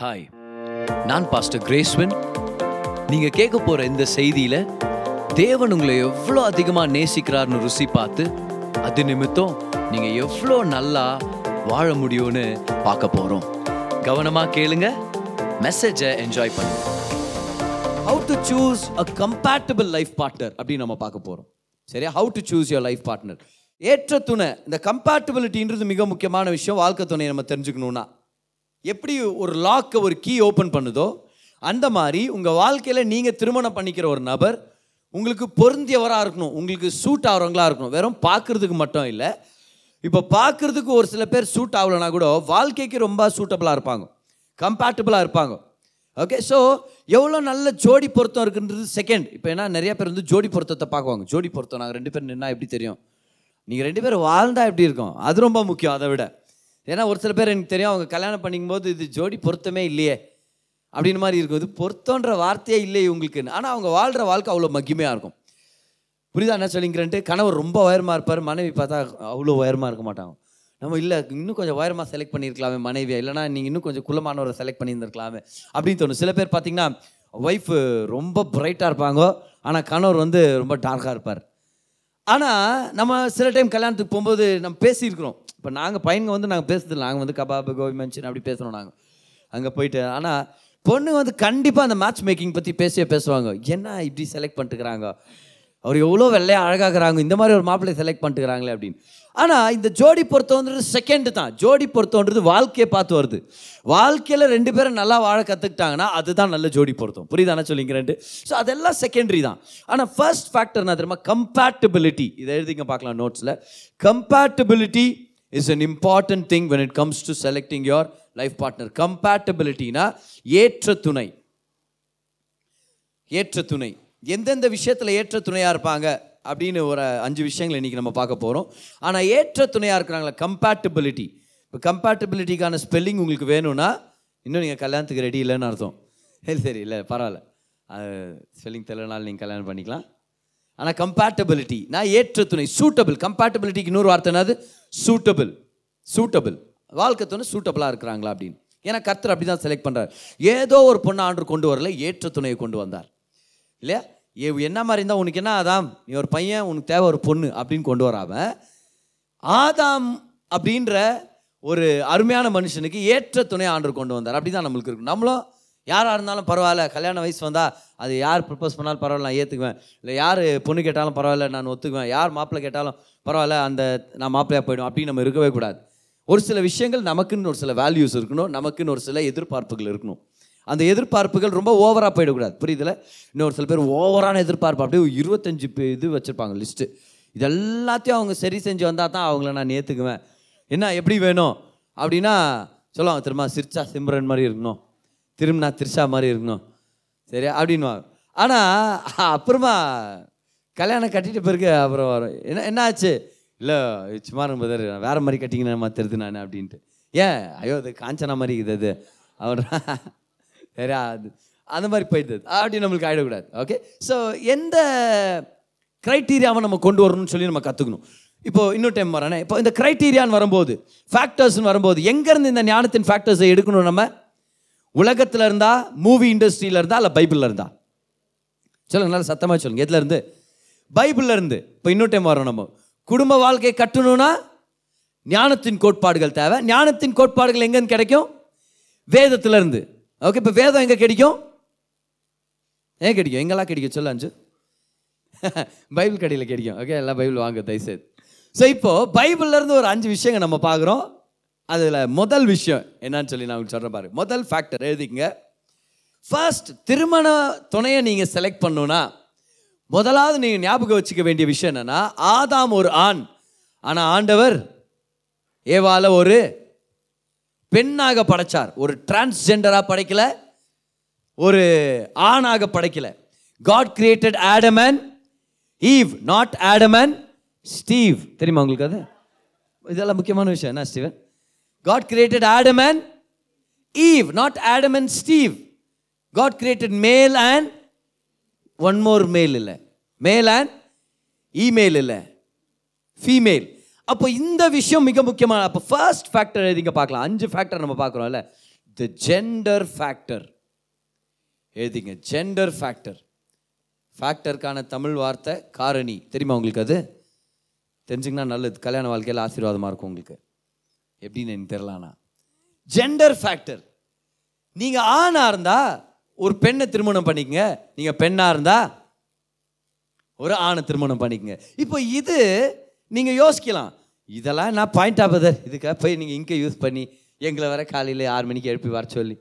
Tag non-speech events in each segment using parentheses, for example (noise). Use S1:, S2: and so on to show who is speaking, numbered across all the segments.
S1: Hi நான் pastor கிரேஸ்வன் நீங்க கேட்க போற இந்த செய்தியில தேவன் உங்களை எவ்வளோ அதிகமாக நேசிக்கிறார்னு ருசி பார்த்து அது நிமித்தம் நீங்க எவ்வளோ நல்லா வாழ முடியும்னு பார்க்க போறோம். கவனமா கேளுங்க. மெசேஜை என்ஜாய் பண்ணுங்க.
S2: How to choose a compatible life partner அப்படின்னு நம்ம பார்க்க போகிறோம் சரியா? How to choose your life partner ஏற்ற துணை இந்த கம்பேட்டபிலிட்டின்றது மிக முக்கியமான விஷயம். வாழ்க்கை துணையை நம்ம தெரிஞ்சுக்கணும்னா எப்படி ஒரு லாக்கை ஒரு கீ ஓப்பன் பண்ணுதோ அந்த மாதிரி உங்கள் வாழ்க்கையில் நீங்கள் திருமணம் பண்ணிக்கிற ஒரு நபர் உங்களுக்கு பொருந்தியவராக இருக்கணும் உங்களுக்கு சூட் ஆகிறவங்களா இருக்கணும். வெறும் பார்க்குறதுக்கு மட்டும் இல்லை இப்போ பார்க்குறதுக்கு ஒரு சில பேர் சூட் ஆகலைன்னா கூட வாழ்க்கைக்கு ரொம்ப சூட்டபுளாக இருப்பாங்க. கம்பேட்டபிளாக இருப்பாங்க. ஓகே ஸோ எவ்வளோ நல்ல ஜோடி பொருத்தம் இருக்குன்றது செகண்ட் இப்போ ஏன்னா நிறைய பேர் வந்து ஜோடி பொருத்தத்தை பார்க்குவாங்க. ஜோடி பொருத்தம் நாங்கள் ரெண்டு பேர் நின்னா எப்படி தெரியும்? நீங்கள் ரெண்டு பேரும் வாழ்ந்தால் எப்படி இருக்கும்? அது ரொம்ப முக்கியம் அதை விட. ஏன்னா ஒரு சில பேர் எனக்கு தெரியும் அவங்க கல்யாணம் பண்ணிக்கும்போது இது ஜோடி பொருத்தமே இல்லையே அப்படின்னு மாதிரி இருக்கும் இது பொருத்தன்ற வார்த்தையே இல்லை உங்களுக்கு. ஆனால் அவங்க வாழ்கிற வாழ்க்கை அவ்வளோ மகிமையாக இருக்கும். புரியுதா? என்ன சொல்லிங்கிறன்ட்டு கணவர் ரொம்ப உயரமாக இருப்பார். மனைவி பார்த்தா அவ்வளோ உயரமாக இருக்க மாட்டாங்க. நம்ம இல்லை இன்னும் கொஞ்சம் உயரமாக செலக்ட் பண்ணியிருக்கலாமே மனைவியை இல்லைனா நீங்கள் இன்னும் கொஞ்சம் குள்ளமானவரை செலக்ட் பண்ணியிருந்திருக்கலாமே அப்படின்னு தோணும். சில பேர் பார்த்தீங்கன்னா ஒய்ஃபு ரொம்ப பிரைட்டாக இருப்பாங்க. ஆனால் கணவர் வந்து ரொம்ப டார்க்காக இருப்பார். ஆனால் நம்ம சில டைம் கல்யாணத்துக்கு போகும்போது நம்ம பேசியிருக்கிறோம். இப்போ நாங்கள் பையனுங்க வந்து நாங்கள் பேசுறது நாங்கள் வந்து கபாபு கோபி மஞ்சன் அப்படி பேசுகிறோம் நாங்கள் அங்கே போயிட்டு. ஆனால் பொண்ணு வந்து கண்டிப்பாக அந்த மேட்ச் மேக்கிங் பற்றி பேசியே பேசுவாங்க. என்ன இப்படி செலக்ட் பண்ணிட்டுக்கிறாங்க அவர் எவ்வளோ வெள்ளையாக அழகாகிறாங்க இந்த மாதிரி ஒரு மாப்பிள்ளையை செலக்ட் பண்ணிட்டுக்கிறாங்களே அப்படின்னு. ஆனால் இந்த ஜோடி பொருத்தம்ன்றது செகண்ட் தான். ஜோடி பொருத்தம்ன்றது வாழ்க்கையை பார்த்து வருது. வாழ்க்கையில் ரெண்டு பேரும் நல்லா வாழ கற்றுக்கிட்டாங்கன்னா அதுதான் நல்ல ஜோடி பொருத்தம். புரியுதானே சொல்லிங்கிறேன்ட்டு ஸோ அதெல்லாம் செகண்டரி தான். ஆனால் ஃபர்ஸ்ட் ஃபேக்டர் நான் தெரியுமா? கம்பேட்டபிலிட்டி இதை எழுதிங்க பார்க்கலாம் நோட்ஸில் compatibility is an important thing when it comes to selecting your life partner கம்பேட்டபிலிட்டினா ஏற்ற துணை. ஏற்ற துணை. எந்தெந்த விஷயத்தில் ஏற்ற துணையாக இருப்பாங்க அப்படின்னு ஒரு அஞ்சு விஷயங்களை இன்றைக்கி நம்ம பார்க்க போகிறோம் ஆனால் ஏற்ற துணையாக இருக்கிறாங்களா கம்பேட்டபிலிட்டி இப்போ கம்பேட்டபிலிட்டிக்கான ஸ்பெல்லிங் உங்களுக்கு வேணும்னா இன்னும் நீங்கள் கல்யாணத்துக்கு ரெடி இல்லைன்னு அர்த்தம். சரி சரி இல்லை பரவாயில்ல. அது ஸ்பெல்லிங் தெரியலனாலும் நீங்கள் கல்யாணம் பண்ணிக்கலாம். ஆனால் கம்பேட்டபிலிட்டி நான் ஏற்ற துணை சூட்டபிள் கம்பேட்டபிலிட்டிக்கு இன்னொரு வார்த்தை என்னது? சூட்டபிள் சூட்டபிள் வாழ்க்கை துணை சூட்டபிளாக இருக்கிறாங்களா அப்படின்னு. ஏன்னா கர்த்தர் அப்படி தான் செலக்ட் பண்ணுறாரு ஏதோ ஒரு பொண்ணை ஆண்டு கொண்டு வரல ஏற்ற துணையை கொண்டு வந்தார். இல்லையா? ஏ என்ன மாதிரி இருந்தால் உனக்கு என்ன ஆதாம்? நீ ஒரு பையன் உனக்கு தேவை ஒரு பொண்ணு அப்படின்னு கொண்டு வராம ஆதாம் அப்படின்ற ஒரு அருமையான மனுஷனுக்கு ஏற்ற துணை ஆண்டு கொண்டு வந்தார். அப்படி தான் நம்மளுக்கு இருக்கும் நம்மளும் யாராக இருந்தாலும் பரவாயில்ல கல்யாண வயசு வந்தால் அது யார் ப்ரப்போஸ் பண்ணாலும் பரவாயில்ல நான் ஏற்றுக்குவேன் இல்லை யார் பொண்ணு கேட்டாலும் பரவாயில்ல நான் ஒத்துக்குவேன். யார் மாப்பிள்ளை கேட்டாலும் பரவாயில்ல அந்த நான் மாப்பிள்ளையாக போயிடும் அப்படின்னு நம்ம இருக்கவே கூடாது. ஒரு சில விஷயங்கள் நமக்குன்னு ஒரு சில வேல்யூஸ் இருக்கணும் நமக்குன்னு ஒரு சில எதிர்பார்ப்புகள் இருக்கணும். அந்த எதிர்பார்ப்புகள் ரொம்ப ஓவராக போயிடக்கூடாது. புரியுதுல? இன்னொரு சில பேர் ஓவரான எதிர்பார்ப்பு அப்படியே இருபத்தஞ்சு இது வச்சுருப்பாங்க லிஸ்ட்டு இது எல்லாத்தையும் அவங்க சரி செஞ்சு வந்தால் தான் அவங்கள நான் ஏற்றுக்குவேன் என்ன எப்படி வேணும்? அப்படின்னா சொல்லுவாங்க திரும்ப சிரிச்சா சிம்ரன் மாதிரி இருக்கணும். திரும்பினா திரிஷா மாதிரி இருக்கணும். சரியா அப்படின்வாங்க ஆனால் அப்புறமா கல்யாணம் கட்டிட்ட பிறகு அப்புறம் வரும். என்ன என்ன ஆச்சு? இல்லை சும்மா பதர் வேறு மாதிரி கட்டிங்கன்னா தெரியுது நான் அப்படின்ட்டு. ஏன்? ஐயோ அது காஞ்சனா மாதிரி இருக்குது அது. அவர் சரியா அது அந்த மாதிரி போயிடுது அப்படி நம்மளுக்கு ஆகிடக்கூடாது ஓகே ஸோ எந்த க்ரைட்டீரியாவை நம்ம கொண்டு வரணும்னு சொல்லி நம்ம கற்றுக்கணும் இப்போ இன்னொரு டைம் வரேனே இப்போ இந்த க்ரைட்டீரியான்னு வரும்போது ஃபேக்டர்ஸ்னு வரும்போது எங்கேருந்து இந்த ஞானத்தின் ஃபேக்டர்ஸை எடுக்கணும் நம்ம? உலகத்தில் இருந்தா மூவி இண்டஸ்ட்ரியில இருந்தா இல்லை பைபிளில் இருந்தா? சொல்லுங்க நல்லா சத்தமாக சொல்லுங்க. எதுல இருந்து? பைபிளில் இருந்து. இப்போ இன்னொரு டைம் வரோம் நம்ம. குடும்ப வாழ்க்கையை கட்டணும்னா ஞானத்தின் கோட்பாடுகள் தேவை. ஞானத்தின் கோட்பாடுகள் எங்கேருந்து கிடைக்கும்? வேதத்துலேருந்து ஓகே இப்போ வேதம் எங்கே கிடைக்கும்? ஏன் கிடைக்கும்? எங்கெல்லாம் கிடைக்கும்? சொல்ல அஞ்சு. பைபிள் கடையில் கிடைக்கும். ஓகே எல்லாம் பைபிள் வாங்க தயவுசெய்து. ஸோ இப்போது பைபிள்லேருந்து ஒரு அஞ்சு விஷயங்கள் நம்ம பார்க்குறோம். அதில் முதல் விஷயம் என்னன்னு சொல்லி நான் உங்களுக்கு சொல்கிறேன் பாரு. முதல் ஃபேக்டர் எழுதிங்க ஃபர்ஸ்ட் திருமண துணையை நீங்கள் செலக்ட் பண்ணுன்னா முதலாவது நீங்கள் ஞாபகம் வச்சுக்க வேண்டிய விஷயம் என்னன்னா ஆதாம் ஒரு ஆண். ஆனால் ஆண்டவர் ஏவால ஒரு பெண்ணாக படைச்சார். ஒரு டிரான்ஸ்ஜெண்டராக படைக்கல ஒரு ஆணாக படைக்கல. God created ஆடமன் Eve not ஆடமன் Steve தெரியுமா உங்களுக்கு அது? இதெல்லாம் முக்கியமான விஷயம். என்ன Steven? God created Adam and Eve not Adam and Steve God created male and one more male இல்லை. மேல் அண்ட் இமெயில் இல்லை. ஃபீமேல் அப்போ இந்த விஷயம் மிக முக்கியமான அப்போ ஃபர்ஸ்ட் ஃபேக்டர் எழுதிங்க பார்க்கலாம். அஞ்சு ஃபேக்டர் நம்ம பார்க்குறோம்ல த ஜெண்டர் ஃபேக்டர் எழுதிங்க. ஜெண்டர் ஃபேக்டர் ஃபேக்டருக்கான தமிழ் வார்த்தை காரணி. தெரியுமா உங்களுக்கு அது? தெரிஞ்சுங்கன்னா நல்லது. கல்யாண வாழ்க்கையில் ஆசீர்வாதமாக இருக்கும் உங்களுக்கு. எப்படின்னு எனக்கு தெரிலண்ணா ஜெண்டர் ஃபேக்டர் நீங்கள் ஆணாக இருந்தால் ஒரு பெண்ணை திருமணம் பண்ணிக்கங்க. நீங்கள் பெண்ணாக இருந்தால் ஒரு ஆணை திருமணம் பண்ணிக்கங்க. இப்போ இது நீங்கள் யோசிக்கலாம். இதெல்லாம் நான் பாயிண்ட் ஆகுதர் இதுக்காக போய் நீங்கள் இங்கே யூஸ் பண்ணி எங்களை வர காலையில் ஆறு மணிக்கு எழுப்பி வர சொல்லி.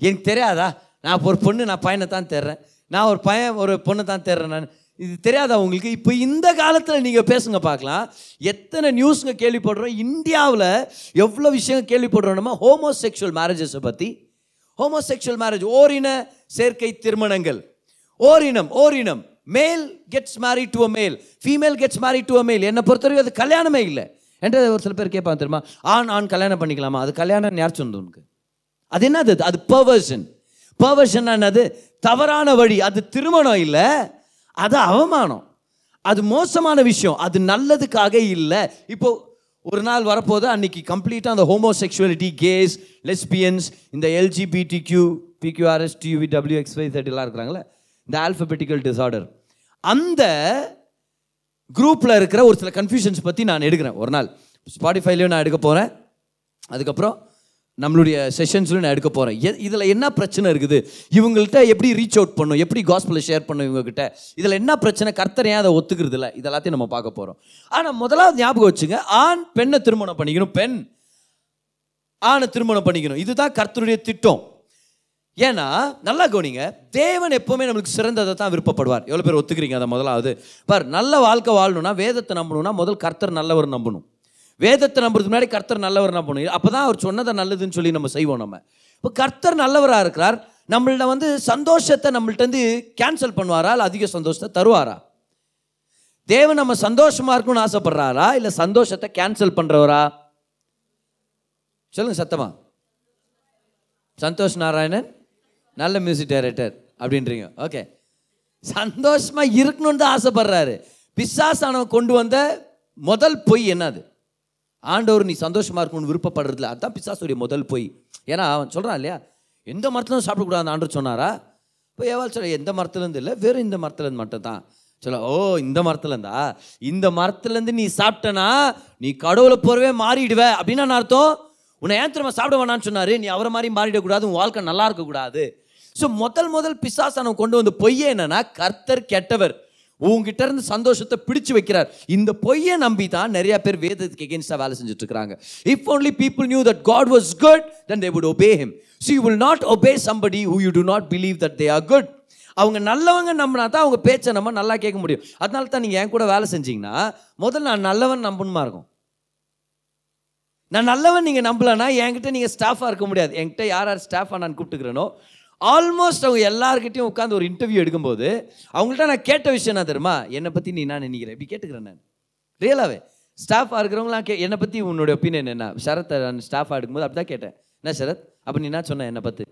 S2: எனக்கு தெரியாதா? நான் இப்போ ஒரு பொண்ணு நான் பையனை தான் தர்றேன் நான் ஒரு பையன் ஒரு பொண்ணை தான் தர்றேன் நான். இது தெரியாதா உங்களுக்கு? இப்போ இந்த காலத்தில் நீங்கள் பேசுங்க பார்க்கலாம். எத்தனை நியூஸுங்க கேள்விப்படுறோம்? இந்தியாவில் எவ்வளோ விஷயங்கள் கேள்விப்படுறோம்னா ஹோமோ ஹோமோசெக்ஷுவல் மேரேஜஸை பற்றி ஹோமோசெக்ஷுவல் மேரேஜ் ஓரின சேர்க்கை திருமணங்கள். ஓரினம் ஓரினம். மேல் gets marry to a male female gets marry to a male என்னை பொறுத்தவரைக்கும் அது கல்யாணமே இல்லை. என்ற ஒரு சில பேர் கேட்பாங்க தெரியுமா? ஆண் ஆண் கல்யாணம் பண்ணிக்கலாமா? அது கல்யாணம் யார் சொன்னது உனக்கு? அது என்னது? அது பர்வர்ஷன் பர்வர்ஷன் என்னது? தவறான வழி. அது திருமணம் இல்லை. அது அவமானம். அது மோசமான விஷயம். அது நல்லதுக்காக இல்லை. இப்போ ஒரு நாள் வரப்போது அன்னைக்கு கம்ப்ளீட்டாக அந்த ஹோமோசெக்சுவலிட்டி கேஸ் லெஸ்பியன்ஸ் இந்த LGBT Q P Q R S T U V W X Y தேர்ட்டிலாம் இருக்கிறாங்களே இந்த ஆல்பபெட்டிக்கல் டிசார்டர் அந்த குரூப்பில் இருக்கிற ஒரு சில கன்ஃபியூஷன்ஸ் பற்றி நான் எடுக்கிறேன். ஒரு நாள் ஸ்பாட்டிஃபைலையும் நான் எடுக்க போகிறேன் அதுக்கப்புறம் நம்மளுடைய செஷன்ஸில் நான் எடுக்க போகிறேன் இதில் என்ன பிரச்சனை இருக்குது? இவங்கள்ட்ட எப்படி ரீச் அவுட் பண்ணும்? எப்படி காஸ்பிளை ஷேர் பண்ணும் இவங்ககிட்ட? இதில் என்ன பிரச்சனை? கர்த்தர் அதை ஒத்துக்கிறது இல்லை இதெல்லாத்தையும் நம்ம பார்க்க போகிறோம் ஆனால் முதலாவது ஞாபகம் வச்சுங்க ஆண் பெண்ணை திருமணம் பண்ணிக்கணும். பெண் ஆணை திருமணம் பண்ணிக்கணும். இதுதான் கர்த்தருடைய திட்டம். ஏன்னா நல்லா கவனிங்க தேவன் எப்போவுமே நம்மளுக்கு சிறந்ததை தான் விருப்பப்படுவார். எவ்வளோ பேர் ஒத்துக்கிறீங்க அதை முதலாவது? பார் நல்ல வாழ்க்கை வாழணும்னா வேதத்தை நம்பணும்னா முதல் கர்த்தர் நல்லவர் நம்பணும். வேதத்தை நம்புறதுக்கு முன்னாடி கர்த்தர் நல்லவர் என்ன பண்ணுவோம் அப்போ தான் அவர் சொன்னதை நல்லதுன்னு சொல்லி நம்ம செய்வோம் நம்ம. இப்போ கர்த்தர் நல்லவராக இருக்கிறார். நம்மள்ட்ட வந்து சந்தோஷத்தை நம்மள்ட்டேருந்து கேன்சல் பண்ணுவாரா? இல்லை அதிக சந்தோஷத்தை தருவாரா? தேவன் நம்ம சந்தோஷமாக இருக்கணும்னு ஆசைப்படுறாரா? இல்லை சந்தோஷத்தை கேன்சல் பண்ணுறவரா சொல்லுங்க சத்தமா. சந்தோஷ் நாராயணன் நல்ல மியூசிக் டைரக்டர் அப்படின்றீங்க. ஓகே சந்தோஷமாக இருக்கணும்னு தான் ஆசைப்படுறாரு. பிசாசானவன் கொண்டு வந்த முதல் பொய் என்னது? ஆண்டவர் நீ சந்தோஷமாக இருக்கணும்னு விருப்பப்படுறதுல அதுதான் பிசாசுடைய முதல் பொய். ஏன்னா அவன் சொல்கிறான் இல்லையா எந்த மரத்துலையும் சாப்பிடக்கூடாது ஆண்டவர் சொன்னாரா? இப்போ எவ்வளோ சொல்ல எந்த மரத்துலேருந்து இல்லை வெறும் இந்த மரத்துலேருந்து மட்டும் தான் சொல்ல ஓ இந்த மரத்துலேருந்தா? இந்த மரத்துலேருந்து நீ சாப்பிட்டனா நீ கடவுளை போறவே மாறிடுவ அப்படின்னு நான் அர்த்தம்? உன்னை ஏன் திரும்ப சாப்பிட வேணாம்னு சொன்னார்? நீ அவரை மாதிரி மாறிடக்கூடாது உன் வாழ்க்கை நல்லா இருக்கக்கூடாது. ஸோ முதல் முதல் பிசாசானம் கொண்டு வந்த பொய்யே என்னன்னா கர்த்தர் கெட்டவர். உங்ககிட்ட இருந்து சந்தோஷத்தை பிடிச்சு வைக்கிறார். இந்த பொய்யை நம்பி தான் நிறைய பேர் வேதத்துக்கு எகேன்ஸ்டாக வேலை செஞ்சுட்டு இருக்காங்க if only people knew that God was good then they would obey him so you will not obey somebody who you do not believe that they are good அவங்க நல்லவங்க நம்பினா தான் அவங்க பேச்சை நம்ம நல்லா கேட்க முடியும். அதனால தான் நீங்கள் என் கூட வேலை செஞ்சீங்கன்னா முதல்ல நான் நல்லவன் நம்பணுமா இருக்கும்? நான் நல்லவன் நீங்கள் நம்பலன்னா என்கிட்ட நீங்கள் ஸ்டாஃபாக இருக்க முடியாது. என்கிட்ட யார் யார் ஸ்டாஃபாக நான் கூப்பிட்டுக்கிறேனோ ஆல்மோஸ்ட் அவங்க எல்லாருக்கிட்டையும் உட்காந்து ஒரு இன்டர்வியூ எடுக்கும்போது அவங்கள்ட்ட நான் கேட்ட விஷயம் என்ன தெரியுமா? என்னை பற்றி நீ நான் நினைக்கிறேன் இப்படி கேட்டுக்கிறேன் நான். ரியலாகவே ஸ்டாஃபாக இருக்கிறவங்களாம் கே என்னை பற்றி உன்னோட ஒப்பீனியன் என்ன? சரத்தை நான் ஸ்டாஃபாக எடுக்கும்போது அப்படி தான் கேட்டேன். என்ன சரத்? அப்போ நீ என்ன சொன்ன என்னை பற்றி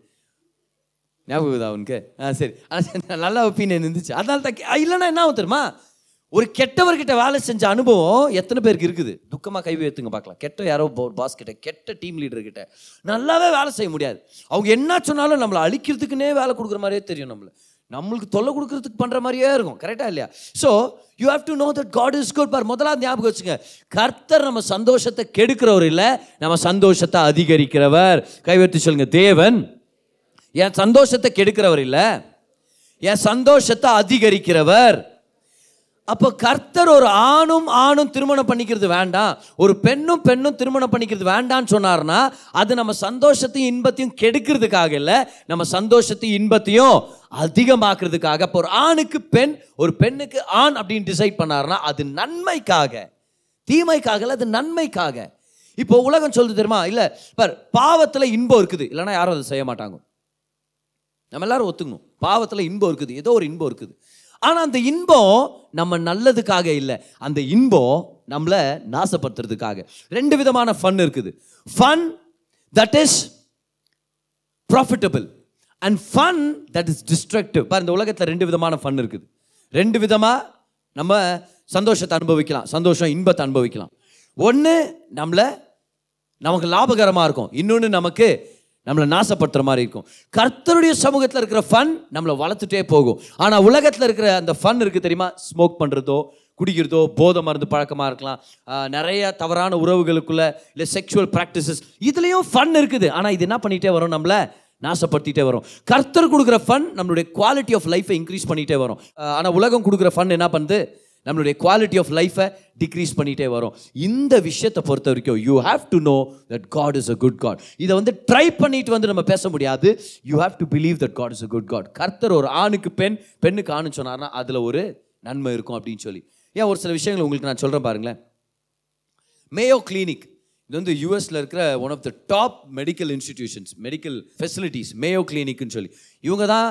S2: ஞாபகம் அவனுக்கு உனக்கு? ஆ சரி. ஆனால் நல்ல ஒப்பீனியன் இருந்துச்சு. அதனால தான் கே- இல்லைன்னா என்ன ஆகும் தெரியுமா? ஒரு கெட்டவர்கிட்ட வேலை செஞ்ச அனுபவம் எத்தனை பேருக்கு இருக்குது? துக்கமாக கை வைத்துங்க பார்க்கலாம். கெட்ட யாரோ பாஸ் கிட்ட கெட்ட டீம் லீடர் கிட்ட. நல்லாவே வேலை செய்ய முடியாது. அவங்க என்ன சொன்னாலும் நம்மளை அழிக்கிறதுக்குன்னே வேலை கொடுக்குற மாதிரியே தெரியும் நம்மள. நம்மளுக்கு தொல்லை கொடுக்கறதுக்கு பண்ணுற மாதிரியே இருக்கும். கரெக்டாக இல்லையா? So you have to know that God is good பார் முதலாவது ஞாபகம் வச்சுங்க. கர்த்தர் நம்ம சந்தோஷத்தை கெடுக்கிறவர் இல்லை நம்ம சந்தோஷத்தை அதிகரிக்கிறவர். கைவெத்து சொல்லுங்க தேவன் என் சந்தோஷத்தை கெடுக்கிறவர் இல்லை என் சந்தோஷத்தை அதிகரிக்கிறவர். அப்போ கர்த்தர் ஒரு ஆணும் ஆணும் திருமணம் பண்ணிக்கிறது வேண்டாம். ஒரு பெண்ணும் பெண்ணும் திருமணம் பண்ணிக்கிறது வேண்டான்னு சொன்னார்னா அது நம்ம சந்தோஷத்தையும் இன்பத்தையும் கெடுக்கிறதுக்காக இல்லை நம்ம சந்தோஷத்தையும் இன்பத்தையும் அதிகமாக்குறதுக்காக. அப்போ ஒரு ஆணுக்கு பெண் ஒரு பெண்ணுக்கு ஆண் அப்படின்னு டிசைட் பண்ணாருன்னா அது நன்மைக்காக. தீமைக்காக இல்லை அது நன்மைக்காக. இப்போ உலகம் சொல்லுது தெரியுமா? இல்லை பார் பாவத்தில் இன்பம் இருக்குது. இல்லைன்னா யாரும் அதை செய்ய மாட்டாங்க. நம்ம எல்லாரும் ஒத்துக்கணும். பாவத்தில் இன்பம் இருக்குது. ஏதோ ஒரு இன்பம் இருக்குது. ஆனால் அந்த இன்பம் நம்ம நல்லதுக்காக இல்லை. அந்த இன்பம் நம்மளை நாசப்படுத்துறதுக்காக. ரெண்டு விதமான ஃபன் இருக்குது. Fun that is profitable and fun that is destructive பாரு இந்த உலகத்தில் ரெண்டு விதமான ஃபன் இருக்குது. ரெண்டு விதமாக நம்ம சந்தோஷத்தை அனுபவிக்கலாம். சந்தோஷம் இன்பத்தை அனுபவிக்கலாம். ஒன்று நம்மளை நமக்கு லாபகரமாக இருக்கும். இன்னொன்று நமக்கு நம்மளை நாசப்படுத்துகிற மாதிரி இருக்கும். கர்த்தருடைய சமூகத்தில் இருக்கிற ஃபன் நம்மளை வளர்த்துட்டே போகும். ஆனால் உலகத்தில் இருக்கிற அந்த ஃபன் இருக்குது தெரியுமா? ஸ்மோக் பண்ணுறதோ குடிக்கிறதோ போதை மருந்து பழக்கமாக இருக்கலாம். நிறைய தவறான உறவுகளுக்குள்ள இல்லை செக்ஷுவல் ப்ராக்டிசஸ் இதுலேயும் ஃபன் இருக்குது. ஆனால் இது என்ன பண்ணிகிட்டே வரும்? நம்மளை நாசப்படுத்திட்டே வரும். கர்த்தர் கொடுக்குற ஃபன் நம்மளுடைய குவாலிட்டி ஆஃப் லைஃப்பை இன்க்ரீஸ் பண்ணிகிட்டே வரும். ஆனால் உலகம் கொடுக்குற ஃபன் என்ன பண்ணுது? நம்மளுடைய குவாலிட்டி ஆஃப் லைஃப்பை டிக்ரீஸ் பண்ணிகிட்டே வரும். இந்த விஷயத்தை பொறுத்த வரைக்கும் you have to know that God is a good God இதை வந்து ட்ரை பண்ணிட்டு வந்து நம்ம பேச முடியாது. You have to believe that God is a good God கர்த்தர் ஒரு ஆணுக்கு பெண் பெண்ணுக்கு ஆணுன்னு சொன்னார்னா அதில் ஒரு நன்மை இருக்கும் அப்படின்னு சொல்லி. ஏன் ஒரு சில விஷயங்கள் உங்களுக்கு நான் சொல்கிறேன் பாருங்களேன். மேயோ கிளினிக் இது வந்து யூஎஸில் இருக்கிற one of the top medical institutions medical facilities Mayo கிளினிக்னு சொல்லி. இவங்க தான்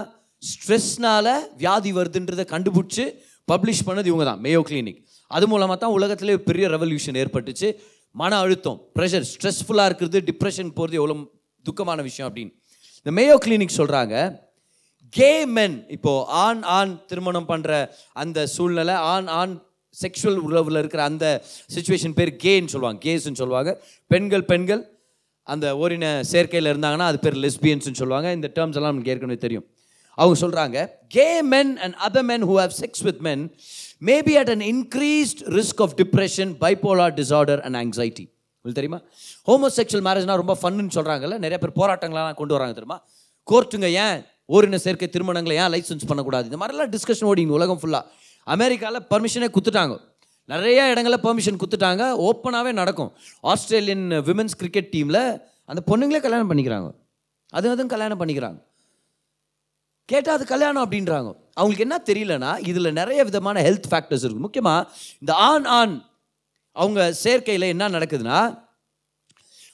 S2: ஸ்ட்ரெஸ்னால வியாதி வருதுன்றதை கண்டுபிடிச்சி பப்ளிஷ் பண்ணது இவங்க தான் மேயோ கிளினிக் அது மூலமாக தான் உலகத்திலே பெரிய ரெவல்யூஷன் ஏற்பட்டுச்சு. மன அழுத்தம் ப்ரெஷர் ஸ்ட்ரெஸ்ஃபுல்லாக இருக்கிறது டிப்ரெஷன் போகிறது எவ்வளோ துக்கமான விஷயம் அப்படின்னு. இந்த மேயோ கிளினிக் சொல்கிறாங்க கே மென் இப்போ ஆண் ஆண் திருமணம் பண்ணுற அந்த சூழ்நிலை ஆண் ஆண் செக்ஷுவல் உறவில் இருக்கிற அந்த சுச்சுவேஷன் பேர் கேன்னு சொல்லுவாங்க. கேஸ்ன்னு சொல்லுவாங்க. பெண்கள் பெண்கள் அந்த ஓரின சேர்க்கையில் இருந்தாங்கன்னா அது பேர் லெஸ்பியன்ஸ்னு சொல்லுவாங்க. இந்த டேர்ம்ஸ் எல்லாம் நமக்கு ஏற்கனவே தெரியும். அவங்க சொல்கிறாங்க gay men and other men who have sex with men maybe at an increased risk of depression bipolar disorder and anxiety உங்களுக்கு தெரியுமா? ஹோமோசெக்சுவல் மேரேஜ்னால் ரொம்ப ஃபன்னு சொல்கிறாங்கல்ல நிறைய பேர் போராட்டங்களெலாம் கொண்டு வராங்க தெரியுமா? கோர்ட்டுங்க ஏன் ஓரின சேர்க்கை திருமணங்களை ஏன் லைசன்ஸ் பண்ணக்கூடாது? இந்த மாதிரிலாம் டிஸ்கஷன் ஓடிங்க உலகம் ஃபுல்லாக அமெரிக்காவில் பர்மிஷனே கொடுத்துட்டாங்க நிறைய இடங்களில் பெர்மிஷன் கொடுத்துட்டாங்க ஓப்பனாகவே நடக்கும். ஆஸ்திரேலியன் விமென்ஸ் கிரிக்கெட் டீமில் அந்த பொண்ணுங்களே கல்யாணம் பண்ணிக்கிறாங்க. அது அதுவும் கல்யாணம் பண்ணிக்கிறாங்க. கேட்டால் அது கல்யாணம் அப்படின்றாங்க. அவங்களுக்கு என்ன தெரியலனா இதில் நிறைய விதமான ஹெல்த் ஃபேக்டர்ஸ் இருக்குது முக்கியமாக இந்த ஆண் ஆண் அவங்க சேர்க்கையில் என்ன நடக்குதுன்னா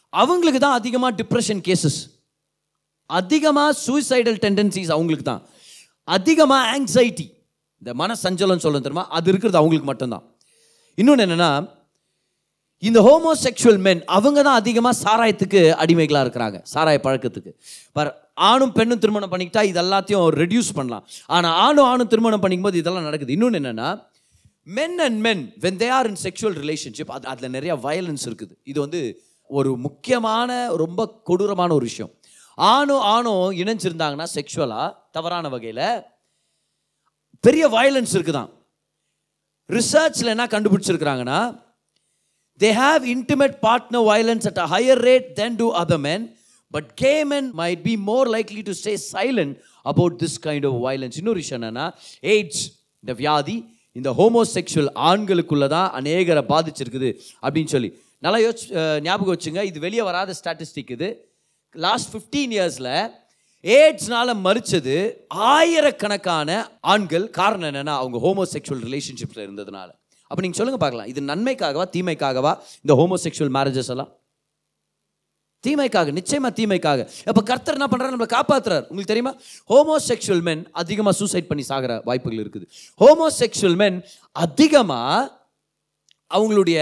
S2: அவங்களுக்கு தான் அதிகமாக டிப்ரெஷன் கேசஸ் அதிகமாக சூசைடல் டெண்டன்சிஸ் அவங்களுக்கு தான். அதிகமாக ஆங்ஸைட்டி இந்த மன சஞ்சலம் சொல்ல தெரியுமா? அது இருக்கிறது அவங்களுக்கு மட்டும்தான். இன்னொன்று என்னென்னா இந்த ஹோமோசெக்சுவல் மென் அவங்க தான் அதிகமாக சாராயத்துக்கு அடிமைகளாக இருக்கிறாங்க. சாராய பழக்கத்துக்கு. பர் ஆணும் பெண்ணும் திருமணம் பண்ணிக்கிட்டா இது எல்லாத்தையும் ரெடியூஸ் பண்ணலாம். ஆனால் ஆணும் ஆணும் திருமணம் பண்ணிக்கும்போது இதெல்லாம் நடக்குது. இன்னொன்று என்னென்னா men and men when they are in sexual relationship அது அதில் நிறைய வயலன்ஸ் இருக்குது. இது வந்து ஒரு முக்கியமான ரொம்ப கொடூரமான ஒரு விஷயம். ஆணும் ஆணும் இணைஞ்சிருந்தாங்கன்னா செக்ஷுவலாக தவறான வகையில் பெரிய வயலன்ஸ் இருக்குதான். ரிசர்ச்சில் என்ன கண்டுபிடிச்சிருக்கிறாங்கன்னா they have intimate partner violence at a higher rate than to other men but gay men might be more likely to stay silent about this kind of violence இன்னொரு விஷயம் என்னன்னா எய்ட்ஸ் இந்த வியாதி இந்த ஹோமோசெக்சுவல் ஆண்களுக்குள்ள தான் அநேகரை பாதிச்சிருக்குது அப்படின்னு சொல்லி. நல்லா யோசி ஞாபகம் வச்சுங்க இது வெளியே வராத ஸ்டாட்டிஸ்டிக் இது. லாஸ்ட் ஃபிஃப்டீன் இயர்ஸில் ஏட்ஸ்னால் மறிச்சது ஆயிரக்கணக்கான ஆண்கள். காரணம் என்னென்னா அவங்க ஹோமோசெக்சுவல் ரிலேஷன்ஷிப்பில் இருந்ததுனால. அப்போ நீங்கள் சொல்லுங்க பார்க்கலாம். இது நன்மைக்காகவா தீமைக்காகவா இந்த ஹோமோசெக்சுவல் மேரேஜஸ் எல்லாம்? தீமைக்காக நிச்சயமாக தீமைக்காக. அப்போ கர்த்தர் என்ன பண்ணுறாரு நம்மளை காப்பாற்றுறார் உங்களுக்கு தெரியுமா? ஹோமோசெக்ஷுவல் மென் அதிகமாக சூசைட் பண்ணி சாகிற வாய்ப்புகள் இருக்குது. ஹோமோசெக்ஷுவல் மென் அதிகமாக அவங்களுடைய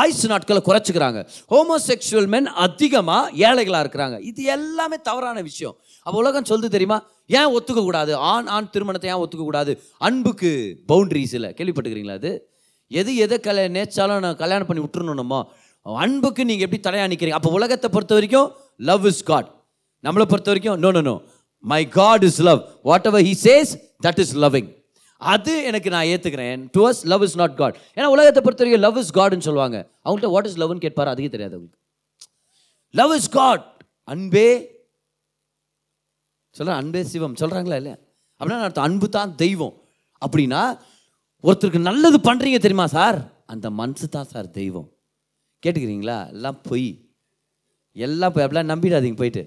S2: ஆயுசு நாட்களை குறைச்சிக்கிறாங்க. ஹோமோசெக்ஷுவல் மென் அதிகமாக ஏழைகளாக இருக்கிறாங்க. இது எல்லாமே தவறான விஷயம். அப்போ உலகம் சொல்லுது தெரியுமா? ஏன் ஒத்துக்கக்கூடாது ஆண் ஆண் திருமணத்தை ஏன் ஒத்துக்கக்கூடாது அன்புக்கு பவுண்ட்ரிஸ் இல்லை. கேள்விப்பட்டுக்கிறீங்களா அது? எது எதை கல்யாணம் நேச்சாலும் நான் கல்யாணம் பண்ணி விட்டுருணுமோ அன்புக்கு நீங்கள் எப்படி தடையா நிற்கிறீங்க அப்போ உலகத்தை பொறுத்த வரைக்கும் லவ் இஸ் காட் நம்மளை பொறுத்த வரைக்கும் no no no my God is love whatever he says that is loving அது எனக்கு நான் ஏற்றுக்கிறேன் to us love is not God ஏன்னா உலகத்தை பொறுத்த வரைக்கும் லவ் இஸ் காட்னு சொல்லுவாங்க. அவங்கள்ட்ட வாட் இஸ் லவ்னு கேட்பார் அதுக்கே தெரியாது அவங்களுக்கு. லவ் இஸ் காட் அன்பே சொல்கிறேன் அன்பே சிவம். சொல்கிறாங்களா இல்லையா? அப்படின்னா அர்த்தம் அன்பு தான் தெய்வம். அப்படின்னா ஒருத்தருக்கு நல்லது பண்ணுறீங்க தெரியுமா சார்? அந்த மனசு தான் சார் தெய்வம். கேட்டுக்கிறீங்களா? எல்லாம் பொய். எல்லாம் போய். அப்படிலாம் நம்பிடாதீங்க போயிட்டு.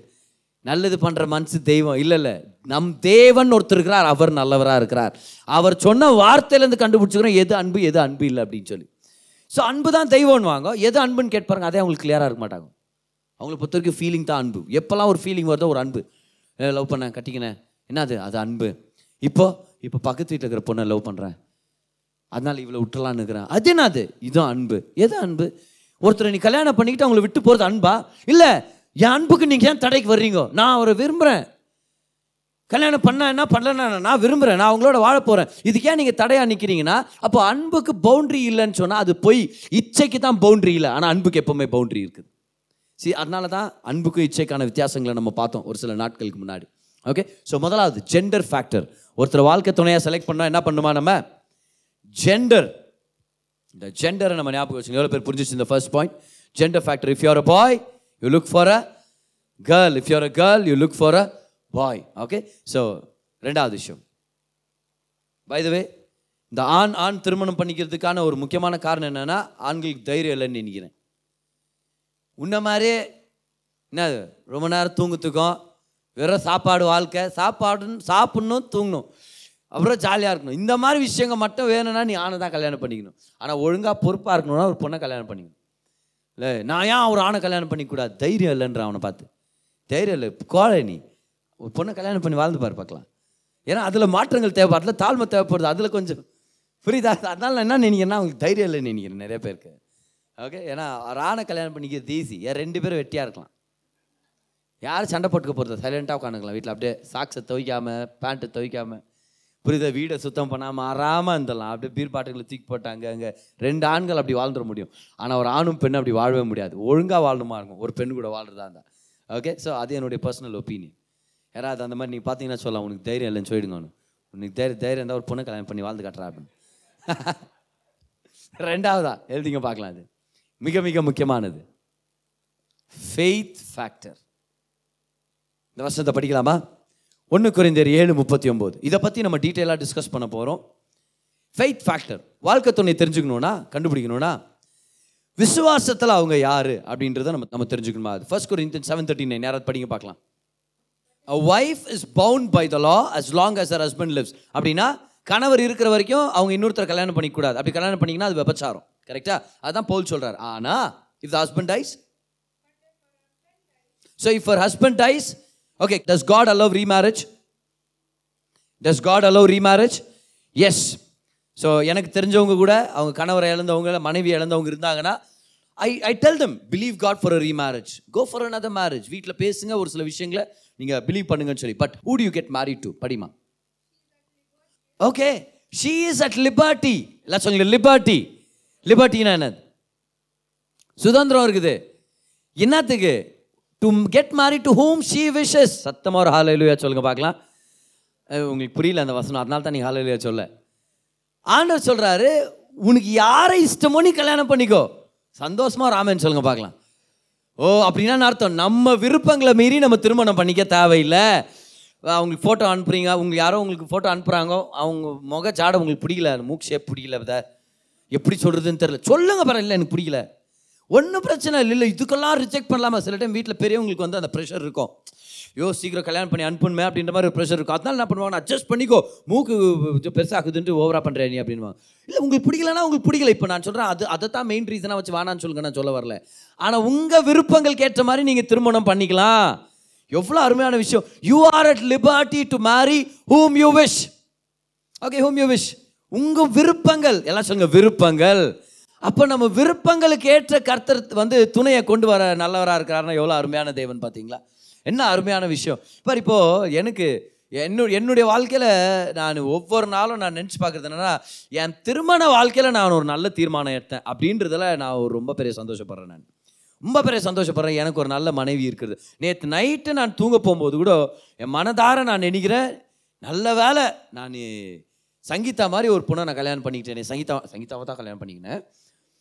S2: நல்லது பண்ணுற மனசு தெய்வம். இல்லை இல்லை. நம் தேவன் ஒருத்தர் இருக்கிறார். அவர் நல்லவராக இருக்கிறார். அவர் சொன்ன வார்த்தையிலேருந்து கண்டுபிடிச்சிக்கிறோம். எது அன்பு எது அன்பு இல்லை அப்படின்னு சொல்லி. ஸோ அன்பு தான் தெய்வம்னு வாங்க. எது அன்புன்னு கேட்பாருங்க அதே அவங்களுக்கு கிளியராக இருக்க மாட்டாங்க. அவங்களை பொறுத்த வரைக்கும் ஃபீலிங் தான் அன்பு. எப்போல்லாம் ஒரு ஃபீலிங் வருதோ ஒரு அன்பு. லவ் பண்ணேன் கட்டிக்கினேன் என்னது? அது அன்பு. இப்போ இப்போ பக்கத்து வீட்டில் இருக்கிற பொண்ணை லவ் பண்ணுறேன் அதனால் இவ்வளோ விட்டுலான்னு இருக்கிறேன். அது என்னது? இதுதான் அன்பு. எது அன்பு? ஒருத்தரை நீ கல்யாணம் பண்ணிக்கிட்டு அவங்கள விட்டு போகிறது அன்பா? இல்லை என் அன்புக்கு நீங்கள் ஏன் தடைக்கு வர்றீங்க? நான் அவரை விரும்புகிறேன் கல்யாணம் பண்ண என்ன பண்ணலன்னா நான் விரும்புகிறேன் நான் அவங்களோட வாழ போகிறேன் இதுக்கு ஏன் நீங்கள் தடையாக நிற்கிறீங்கன்னா அப்போ அன்புக்கு பவுண்ட்ரி இல்லைன்னு சொன்னால் அது பொய். இச்சைக்கு தான் பவுண்ட்ரி இல்லை. ஆனால் அன்புக்கு எப்போவுமே பவுண்ட்ரி இருக்குது. சரி அதனால தான் அன்புக்கும் இச்சைக்கான வித்தியாசங்களை நம்ம பார்த்தோம் ஒரு சில நாட்களுக்கு முன்னாடி. ஓகே ஸோ முதலாவது ஜெண்டர் ஃபேக்டர் ஒருத்தர் வாழ்க்கை துணையாக செலக்ட் பண்ணால் என்ன பண்ணுமா நம்ம? ஜெண்டர் இந்த ஜெண்டரை நம்ம ஞாபகம் வச்சுங்க எவ்வளோ பேர் புரிஞ்சிச்சு இந்த first point gender factor if you're a boy you look for a girl if you're a girl you look for a boy okay so ரெண்டாவது விஷயம். பை த வே இந்த ஆண் ஆண் திருமணம் பண்ணிக்கிறதுக்கான ஒரு முக்கியமான காரணம் என்னென்னா ஆண்களுக்கு தைரியம் இல்லைன்னு நினைக்கிறேன். உன்ன மாதிரியே என்ன ரொம்ப நேரம் தூங்குத்துக்கும் வெறும் சாப்பாடு வாழ்க்கை சாப்பாடுன்னு சாப்பிட்ணும் தூங்கணும். அப்புறம் ஜாலியாக இருக்கணும். இந்த மாதிரி விஷயங்கள் மட்டும் வேணும்னா நீ ஆணை தான் கல்யாணம் பண்ணிக்கணும். ஆனால் ஒழுங்காக பொறுப்பாக இருக்கணும்னா ஒரு பொண்ணை கல்யாணம் பண்ணிக்கணும். இல்லை நான் ஏன் ஒரு ஆணை கல்யாணம் பண்ணிக்கூடாது தைரியம் இல்லைன்ற அவனை பார்த்து. தைரியம் இல்லை கோழை நீ. ஒரு பொண்ணை கல்யாணம் பண்ணி வாழ்ந்து பாரு பார்க்கலாம். ஏன்னா அதில் மாற்றங்கள் தேவைப்படுது அதில் தாழ்மை தேவைப்படுது அதில் கொஞ்சம் புரியுதா அதனால் நான் என்ன நினைக்கிறேன்னா அவங்களுக்கு தைரியம் இல்லை நினைக்கிறேன் நிறைய பேருக்கு. ஓகே ஏன்னா ஒரு ஆணை கல்யாணம் பண்ணிக்கிறது ஈஸி ஏன் ரெண்டு பேரும் வெட்டியாக இருக்கலாம். யாரும் சண்டை போட்டுக்க போகிறது சைலண்ட்டாக உட்காந்துக்கலாம். வீட்டில் அப்படியே சாக்ஸை துவைக்காமல் பேண்ட்டை துவைக்காமல் புரியுதா? வீடை சுத்தம் பண்ணாமல் ஆறாமல் இருந்தலாம் அப்படியே பீர் பாட்டுகளை தூக்கி போட்டாங்க. அங்கே ரெண்டு ஆண்கள் அப்படி வாழ்ந்துட முடியும். ஆனால் ஒரு ஆணும் பெண்ணும் அப்படி வாழவே முடியாது. ஒழுங்காக வாழணுமா இருக்கும். ஒரு பெண் கூட வாழ்றதா இருந்தால் ஓகே ஸோ அது என்னுடைய பர்சனல் ஒப்பீனியன் யாராவது அந்த மாதிரி நீங்கள் பார்த்தீங்கன்னா சொல்லலாம். உனக்கு தைரியம் இல்லைன்னு சொல்லிடுங்க அவனு உனக்கு தைரியம் தைரியம் இருந்தால் ஒரு பொண்ணை கல்யாணம் பண்ணி வாழ்ந்து காட்டுறா அப்படின்னு. (laughs) ரெண்டாவதா? எழுதிங்க பார்க்கலாம் அது. மிக மிக முக்கியமானது. ஃபெய்த் ஃபேக்டர் இந்த வருஷத்தை படிக்கலாமா? ஒன்று குறைந்தர் ஏழு முப்பத்தி ஒம்பது இதை பற்றி நம்ம டீட்டெயிலாக டிஸ்கஸ் பண்ண போகிறோம் ஃபெய்த் ஃபேக்டர் வாழ்க்கை துணை தெரிஞ்சுக்கணும்னா கண்டுபிடிக்கணும்னா விசுவாசத்தில் அவங்க யார் அப்படின்றத நம்ம நம்ம தெரிஞ்சுக்கணுமா? அது ஃபர்ஸ்ட் குறைந்தர் செவன் தேர்ட்டி நைன் யாராவது படிங்க பார்க்கலாம். A wife is bound by the law as long as her husband lives அப்படின்னா கணவர் இருக்கிற வரைக்கும் அவங்க இன்னொருத்தர் கல்யாணம் பண்ணிக்கூடாது அப்படி கல்யாணம் பண்ணிங்கன்னா அது விபச்சாரம். கரெக்டாக அதான் போல் சொல்கிறார் ஆனா if the husband dies so if her husband dies okay does god allow remarriage? Does god allow remarriage? Yes so எனக்கு தெரிஞ்சவங்க கூட அவங்க கணவரை இழந்தவங்க மனைவி இழந்தவங்க இருந்தாங்கன்னா I I tell them believe God for a remarriage go for another marriage வீட்டில் பேசுங்க ஒரு சில விஷயங்களை நீங்கள் பிலீவ் பண்ணுங்கன்னு சொல்லி. But who do you get married to படிமா. Okay she is at liberty எல்லாம் சொல்லுங்க லிபர்ட்டி லிபர்ட்டினா என்னது? சுதந்திரம் இருக்குது. என்னத்துக்கு? To get marry to whom she wishes சத்தமாக ஒரு ஹாலையிலுயா சொல்லுங்க பார்க்கலாம். உங்களுக்கு புரியல அந்த வசனம் அதனால தான் நீ ஹாலையிலுயா சொல்ல. ஆண்டவர் சொல்கிறாரு உனக்கு யாரை இஷ்டமோ நீ கல்யாணம் பண்ணிக்கோ. சந்தோஷமாக ராமன் சொல்லுங்க பார்க்கலாம். ஓ அப்படின்னா அர்த்தம்? நம்ம விருப்பங்களை மீறி நம்ம திருமணம் பண்ணிக்க தேவையில்லை. அவங்களுக்கு ஃபோட்டோ அனுப்புறீங்க உங்களுக்கு யாரோ உங்களுக்கு ஃபோட்டோ அனுப்புகிறாங்க அவங்க முக ஜாடை உங்களுக்கு பிடிக்கல மூக் ஷேப் பிடிக்கல எப்படி சொல்கிறதுன்னு தெரியல. சொல்லுங்க பரவாயில்ல எனக்கு பிடிக்கல. ஒன்றும் பிரச்சனை இல்லை இல்லை இதுக்கெல்லாம் ரிஜெக்ட் பண்ணலாமா? சில டைம் வீட்டில் பெரியவங்களுக்கு வந்து அந்த ப்ரெஷர் இருக்கும். ஐயோ சீக்கிரம் கல்யாணம் பண்ணி அனுப்பணுமே அப்படின்ற மாதிரி ஒரு ப்ரெஷர் இருக்கும். அதனால என்ன பண்ணுவாங்க அட்ஜஸ்ட் பண்ணிக்கோ. மூக்கு பெருசாகுதுன்ட்டு ஓவரா பண்ணுறேன் நீ? அப்படின்வாங்க இல்லை உங்களுக்கு பிடிக்கலன்னா உங்களுக்கு பிடிக்கல. இப்போ நான் சொல்கிறேன் அது அதை தான் மெயின் ரீசனாக வச்சு வேணான்னு சொல்லுங்க நான் சொல்ல வரல. ஆனால் உங்கள் விருப்பங்களுக்கு ஏற்ற மாதிரி நீங்கள் திருமணம் பண்ணிக்கலாம். எவ்வளோ அருமையான விஷயம். You are at liberty to marry whom you wish okay whom you wish உங்கள் விருப்பங்கள் எல்லாம் சொல்லுங்கள் விருப்பங்கள். அப்போ நம்ம விருப்பங்களுக்கு ஏற்ற கர்த்தர் வந்து துணையை கொண்டு வர நல்லவராக இருக்கிறாருன்னா எவ்வளோ அருமையான தேவன் பார்த்தீங்களா என்ன அருமையான விஷயம். பார் இப்போது எனக்கு என்னு என்னுடைய வாழ்க்கையில் நான் ஒவ்வொரு நாளும் நான் நினச்சி பார்க்குறது என்னன்னா என் திருமண வாழ்க்கையில் நான் ஒரு நல்ல தீர்மானம் எடுத்தேன் அப்படின்றதில் நான் ஒரு ரொம்ப பெரிய சந்தோஷப்படுறேன் நான். ரொம்ப பெரிய சந்தோஷப்படுறேன். எனக்கு ஒரு நல்ல மனைவி இருக்குது. நேற்று நைட்டு நான் தூங்க போகும்போது கூட என் மனதார நான் நினைக்கிறேன் நல்ல வேலை நான் சங்கீதா மாதிரி ஒரு பொண்ணை நான் கல்யாணம் பண்ணிக்கிட்டேன். சங்கீதா சங்கீதாவை தான் கல்யாணம் பண்ணிக்கினேன்.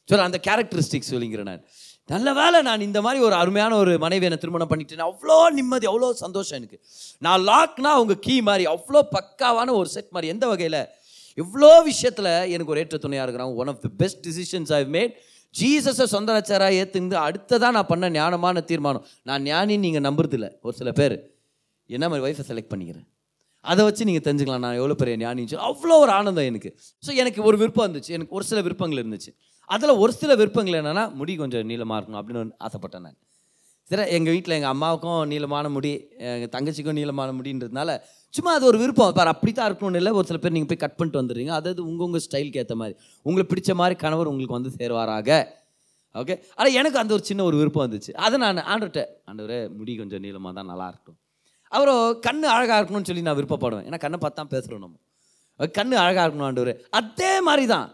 S2: சொல்ல அந்த கேரக்டரிஸ்டிக்ஸ் சொல்லிங்கிறேன் நான். நல்ல வேலை நான் இந்த மாதிரி ஒரு அருமையான ஒரு மனைவி என்னை திருமணம் பண்ணிக்கிட்டேன் அவ்வளோ நிம்மதி அவ்வளோ சந்தோஷம் எனக்கு. நான் லாக்னா அவங்க கீ மாதிரி அவ்வளோ பக்காவான ஒரு செட் மாதிரி எந்த வகையில்? இவ்வளோ விஷயத்தில் எனக்கு ஒரு ஏற்ற துணையாக இருக்கிறாங்க one of the best decisions I made ஜீசஸை சொந்தராச்சாராக ஏற்றுந்து அடுத்ததான் நான் பண்ண ஞானமான தீர்மானம். நான் ஞானின்னு நீங்கள் நம்புறதில்ல ஒரு சில பேர். என்ன மாதிரி ஒய்ஃபை செலக்ட் பண்ணிக்கிறேன்? அதை வச்சு நீங்கள் தெரிஞ்சுக்கலாம். நான் எவ்வளோ பெரிய ஞானின்னு சொல்லி. அவ்வளோ ஒரு ஆனந்தம் எனக்கு. ஸோ எனக்கு ஒரு விருப்பம் இருந்துச்சு. எனக்கு ஒரு சில விருப்பங்கள் இருந்துச்சு. அதில் ஒரு சில விருப்பங்கள் என்னென்னா முடி கொஞ்சம் நீளமாக இருக்கணும் அப்படின்னு ஒன்று ஆசைப்பட்டேன் நான். சரி எங்கள் வீட்டில் எங்கள் அம்மாவுக்கும் நீளமான முடி எங்கள் தங்கச்சிக்கும் நீளமான முடின்றதுனால சும்மா அது ஒரு விருப்பம். பார் அப்படி தான் இருக்கணும்னு இல்லை. ஒரு சில பேர் நீங்கள் போய் கட் பண்ணிட்டு வந்துடுறீங்க. அதாவது உங்கள் உங்கள் ஸ்டைலுக்கு ஏற்ற மாதிரி. உங்களுக்கு பிடிச்ச மாதிரி கணவர் உங்களுக்கு வந்து சேருவாராக? ஓகே ஆனால் எனக்கு அந்த ஒரு சின்ன ஒரு விருப்பம் வந்துச்சு. அதை நான் ஆண்டுட்டேன். ஆண்டவரே முடி கொஞ்சம் நீளமாக தான் நல்லா இருக்கும் அப்புறம் கண் அழகாக இருக்கணும்னு சொல்லி நான் விருப்பப்படுவேன். ஏன்னா கண்ணை பார்த்து தான் பேசுகிறோம் நம்ம. கண் அழகாக இருக்கணும் ஆண்டவர். அதே மாதிரி தான்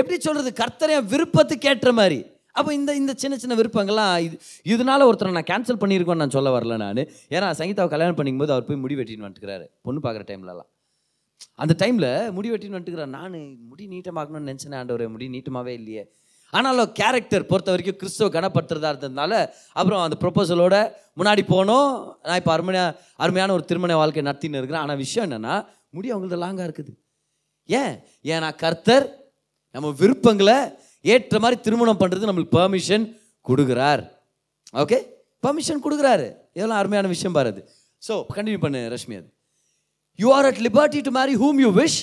S2: எப்படி சொல்கிறது கர்த்தரை விருப்பத்துக்கு ஏற்ற மாதிரி. அப்போ இந்த இந்த சின்ன சின்ன விருப்பங்கள்லாம் இது இதனால ஒருத்தரை நான் கேன்சல் பண்ணியிருக்கோன்னு நான் சொல்ல வரல நான். ஏன்னா சங்கீதாவை கல்யாணம் பண்ணிக்கும்போது அவர் போய் முடி வெட்டின்னு வந்துட்டுக்கிறாரு பொண்ணு பார்க்குற டைம்லலாம். அந்த டைமில் முடி வெட்டின்னு வந்துட்டுக்கிறார் நான் முடி நீட்டமாக்கணும்னு நினச்சேன் ஆண்டவர் முடி நீட்டமாகவே இல்லையே. ஆனாலும் கேரக்டர் பொறுத்த வரைக்கும் கிறிஸ்துவ கனப்படுத்துறதா இருந்ததுனால அப்புறம் அந்த ப்ரொப்போசலோட முன்னாடி போனோம். நான் இப்போ அருமையான அருமையான ஒரு திருமண வாழ்க்கை நடத்தின்னு இருக்கிறேன். ஆனால் விஷயம் என்னென்னா முடி அவங்களது லாங்காக இருக்குது. ஏன்? ஏன்னா கர்த்தர் நம்ம விருப்பங்களை ஏற்ற மாதிரி திருமணம் பண்ணுறது நம்மளுக்கு பெர்மிஷன் கொடுக்குறார். ஓகே பெர்மிஷன் கொடுக்குறாரு. இதெல்லாம் அருமையான விஷயம் பாருது ஸோ கண்டினியூ பண்ணு ரஷ்மி அது. You are at liberty to marry whom you wish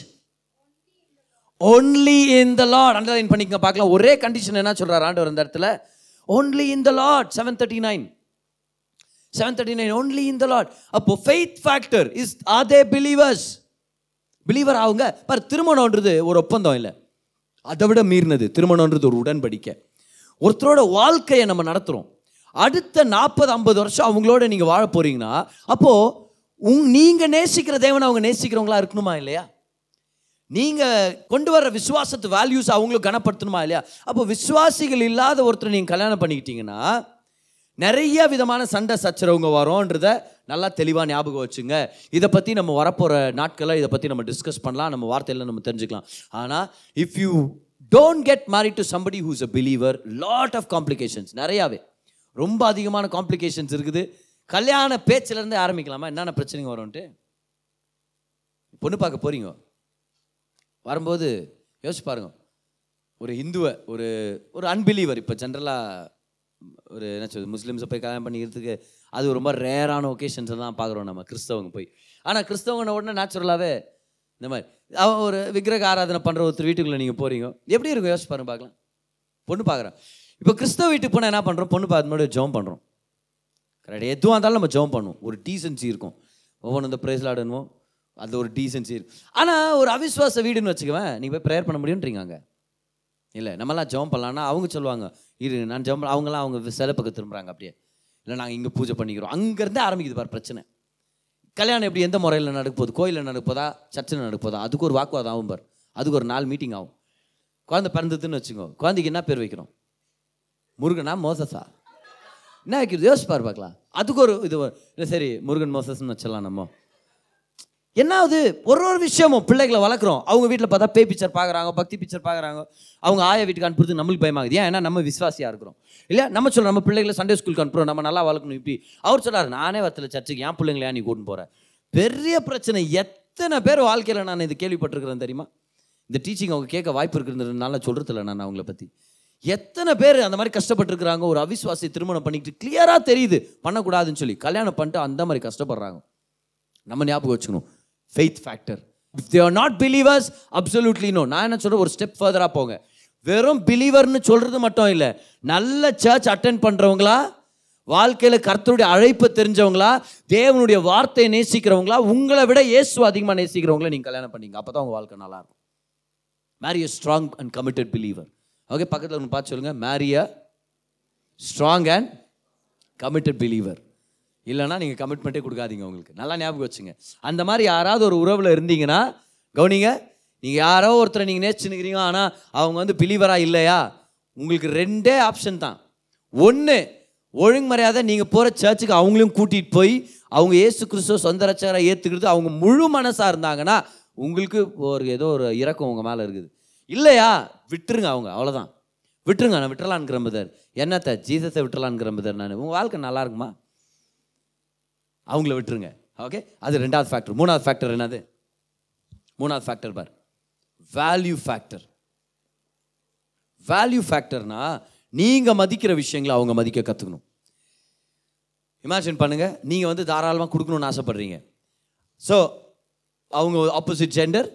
S2: only in the Lord underline பண்ணிக்க பார்க்கலாம். ஒரே கண்டிஷன் என்ன சொல்கிறார் ஆண்டவர் அந்த இடத்துல? Only in the Lord seven thirty nine seven thirty nine only in the Lord அப்போ faith factor is are they believers believer ஆகுங்க. பார் திருமணம்ன்றது ஒரு ஒப்பந்தம் இல்லை. அதை விட மீறினது திருமணம்ன்றது ஒரு உடன்படிக்கை. ஒருத்தரோட வாழ்க்கையை நம்ம நடத்துகிறோம் அடுத்த நாற்பது ஐம்பது வருஷம் அவங்களோட நீங்கள் வாழ போகிறீங்கன்னா அப்போது உங் நீங்கள் நேசிக்கிற தேவனை அவங்க நேசிக்கிறவங்களா இருக்கணுமா இல்லையா? நீங்கள் கொண்டு வர்ற விசுவாசத்து வேல்யூஸ் அவங்களும் கனப்படுத்தணுமா இல்லையா? அப்போ விசுவாசிகள் இல்லாத ஒருத்தர் நீங்கள் கல்யாணம் பண்ணிக்கிட்டீங்கன்னா நிறைய விதமான சண்டை சச்சரவுங்க வரோன்றத நல்லா தெளிவாக ஞாபகம் வச்சுங்க. இதை பற்றி நம்ம வரப்போகிற நாட்களில் இதை பற்றி நம்ம டிஸ்கஸ் பண்ணலாம். நம்ம வார்த்தையில் நம்ம தெரிஞ்சுக்கலாம். ஆனால் if you don't get married to somebody who's a believer lot of complications நிறையாவே. ரொம்ப அதிகமான காம்ப்ளிகேஷன்ஸ் இருக்குது. கல்யாண பேச்சிலேருந்து ஆரம்பிக்கலாமா? என்னென்ன பிரச்சனைங்க வரும்ன்ட்டு? பொண்ணு பார்க்க போகிறீங்க வரும்போது யோசிச்சு பாருங்க. ஒரு இந்துவை ஒரு ஒரு அன்பிலீவர் இப்போ ஜென்ரலாக ஒரு என்ன சொல்றது முஸ்லீம்ஸை போய் கல்யாணம் பண்ணிக்கிறதுக்கு அது ரொம்ப ரேரான ஒகேஷன்ஸை தான் பார்க்குறோம் நம்ம கிறிஸ்தவங்க போய். ஆனால் கிறிஸ்தவங்க உடனே நேச்சுரலாகவே இந்த மாதிரி அவன் ஒரு விக்கிரக ஆராதனை பண்ணுற ஒருத்தர் வீட்டுக்குள்ளே நீங்கள் போகிறீங்க எப்படி இருக்கும் யோசிச்சு பாருங்க பார்க்கலாம். பொண்ணு பார்க்குறேன். இப்போ கிறிஸ்தவ வீட்டுக்கு போனால் என்ன பண்ணுறோம் பொண்ணு பார்த்து முன்னாடி ஜோம் பண்ணுறோம் கரெக்டாக எதுவாக இருந்தாலும் நம்ம ஜோம் பண்ணுவோம். ஒரு டீசன்சி இருக்கும். ஒவ்வொன்று இந்த ப்ரைஸ் ஆடணுமோ அது ஒரு டீசன்சி இருக்கும் ஆனால் ஒரு அவிஸ்வாச வீடுன்னு வச்சுக்குவேன் நீங்கள் போய் ப்ரேயர் பண்ண முடியுன்றீங்க அங்கே. இல்லை நம்மலாம் ஜெபம் பண்ணலான்னா அவங்க சொல்லுவாங்க இரு நான் ஜெபம் அவங்களாம் அவங்க சில பக்கம் திரும்புறாங்க அப்படியே. இல்லை நாங்கள் இங்கே பூஜை பண்ணிக்கிறோம். அங்கேருந்தே ஆரம்பிக்குது பார் பிரச்சனை. கல்யாணம் எப்படி எந்த முறையில் நடக்குது கோயிலில் நடப்போதா சர்ச்சில் நடப்போதா அதுக்கு ஒரு வாக்குவாதம் ஆகும் பார். அதுக்கு ஒரு நாள் மீட்டிங் ஆகும். குழந்தை பிறந்ததுன்னு வச்சுக்கோ. குழந்தைக்கு என்ன பேர் வைக்கிறோம்? முருகனா மோசஸா? என்ன வைக்கிறது? யோசிச்சு பார்க்கலாம். அதுக்கு ஒரு இது இல்லை சரி முருகன் மோசஸ்ன்னு வச்சிடலாம் நம்ம. என்னாவது ஒரு ஒரு விஷயமும் பிள்ளைகளை வளர்க்குறோம். அவங்க வீட்டில் பார்த்தா பே பிக்சர் பார்க்குறாங்க பக்தி பிக்சர் பார்க்குறாங்க. அவங்க ஆய வீட்டுக்கு அனுப்புறது நம்மளுக்கு பயமாகுது. ஏன்? ஏன்னா நம்ம விசுவாசியாக இருக்கிறோம். இல்லையா? நம்ம சொல்கிறோம் நம்ம பிள்ளைகளை சண்டே ஸ்கூலுக்கு அனுப்புறோம். நம்ம நல்லா வளர்க்கணும் இப்படி. அவர் சொல்கிறார் நானே வரத்தில் சர்ச்சுக்கு என் பிள்ளைங்களே நீ கூட்டு போகிறேன் பெரிய பிரச்சனை. எத்தனை பேர் வாழ்க்கையில் நான் இது கேள்விப்பட்டிருக்கிறேன் தெரியுமா? இந்த டீச்சிங் அவங்க கேட்க வாய்ப்பு இருக்கிறதுனால சொல்கிறதில்ல நான் அவங்கள பற்றி எத்தனை பேர் அந்த மாதிரி கஷ்டப்பட்டிருக்கிறாங்க ஒரு அவிஸ்வாசி திருமணம் பண்ணிக்கிட்டு கிளியராக தெரியுது. பண்ணக்கூடாதுன்னு சொல்லி. கல்யாணம் பண்ணிட்டு அந்த மாதிரி கஷ்டப்படுறாங்க. நம்ம ஞாபகம் வச்சுக்கணும். Faith factor if they are not believers absolutely no நான் என்ன சொல்கிறேன் ஒரு ஸ்டெப் ஃபர்தராக போங்க. வெறும் பிலீவர்னு சொல்கிறது மட்டும் இல்லை. நல்ல சர்ச் அட்டென்ட் பண்ணுறவங்களா வாழ்க்கையில் கர்த்தருடைய அழைப்பு தெரிஞ்சவங்களா தேவனுடைய வார்த்தையை நேசிக்கிறவங்களா உங்களை விட இயேசு அதிகமாக நேசிக்கிறவங்கள நீங்கள் கல்யாணம் பண்ணிங்க. அப்போ தான் உங்கள் வாழ்க்கை நல்லாயிருக்கும் marry a strong and committed believer okay பக்கத்தில் ஒன்று பார்த்து சொல்லுங்கள் marry a strong and committed believer இல்லைன்னா நீங்கள் கமிட்மெண்ட்டே கொடுக்காதீங்க உங்களுக்கு. நல்லா ஞாபகம் வச்சுங்க. அந்த மாதிரி யாராவது ஒரு உறவில் இருந்தீங்கன்னா கவுனிங்க நீங்கள் யாரோ ஒருத்தரை நீங்கள் நேசிச்சுனுக்கிறீங்க ஆனால் அவங்க வந்து பிலீவராக இல்லையா? உங்களுக்கு ரெண்டே ஆப்ஷன் தான். ஒன்று ஒழுங்குமறையாத நீங்கள் போகிற சர்ச்சுக்கு அவங்களையும் கூட்டிகிட்டு போய் அவங்க ஏசு கிறிஸ்துவ சொந்த ரச்சகரை ஏற்றுக்கிறது அவங்க முழு மனசாக இருந்தாங்கன்னா உங்களுக்கு ஒரு ஏதோ ஒரு இறக்கம் உங்கள் மேலே இருக்குது. இல்லையா? விட்டுருங்க அவங்க அவ்வளோதான் விட்டுருங்க நான் விட்டுறலான்ங்கிற பதர் என்னத்த? ஜீசஸை விட்டுறலான்ங்கிற பதர் நான். உங்கள் வாழ்க்கை நல்லா இருக்குமா? அவங்கள விட்டுருங்க. ஓகே அது ரெண்டாவது ஃபேக்டர் மூணாவது ஃபேக்டர் என்னது? மூணாவது ஃபேக்டர் பார். வேல்யூ ஃபேக்டர் வேல்யூ ஃபேக்டர்னா நீங்கள் மதிக்கிற விஷயங்களை அவங்க மதிக்க கற்றுக்கணும் இமேஜின் பண்ணுங்கள் நீங்கள் வந்து தாராளமாக கொடுக்கணும்னு ஆசைப்பட்றீங்க. ஸோ அவங்க ஆப்போசிட் ஜெண்டர்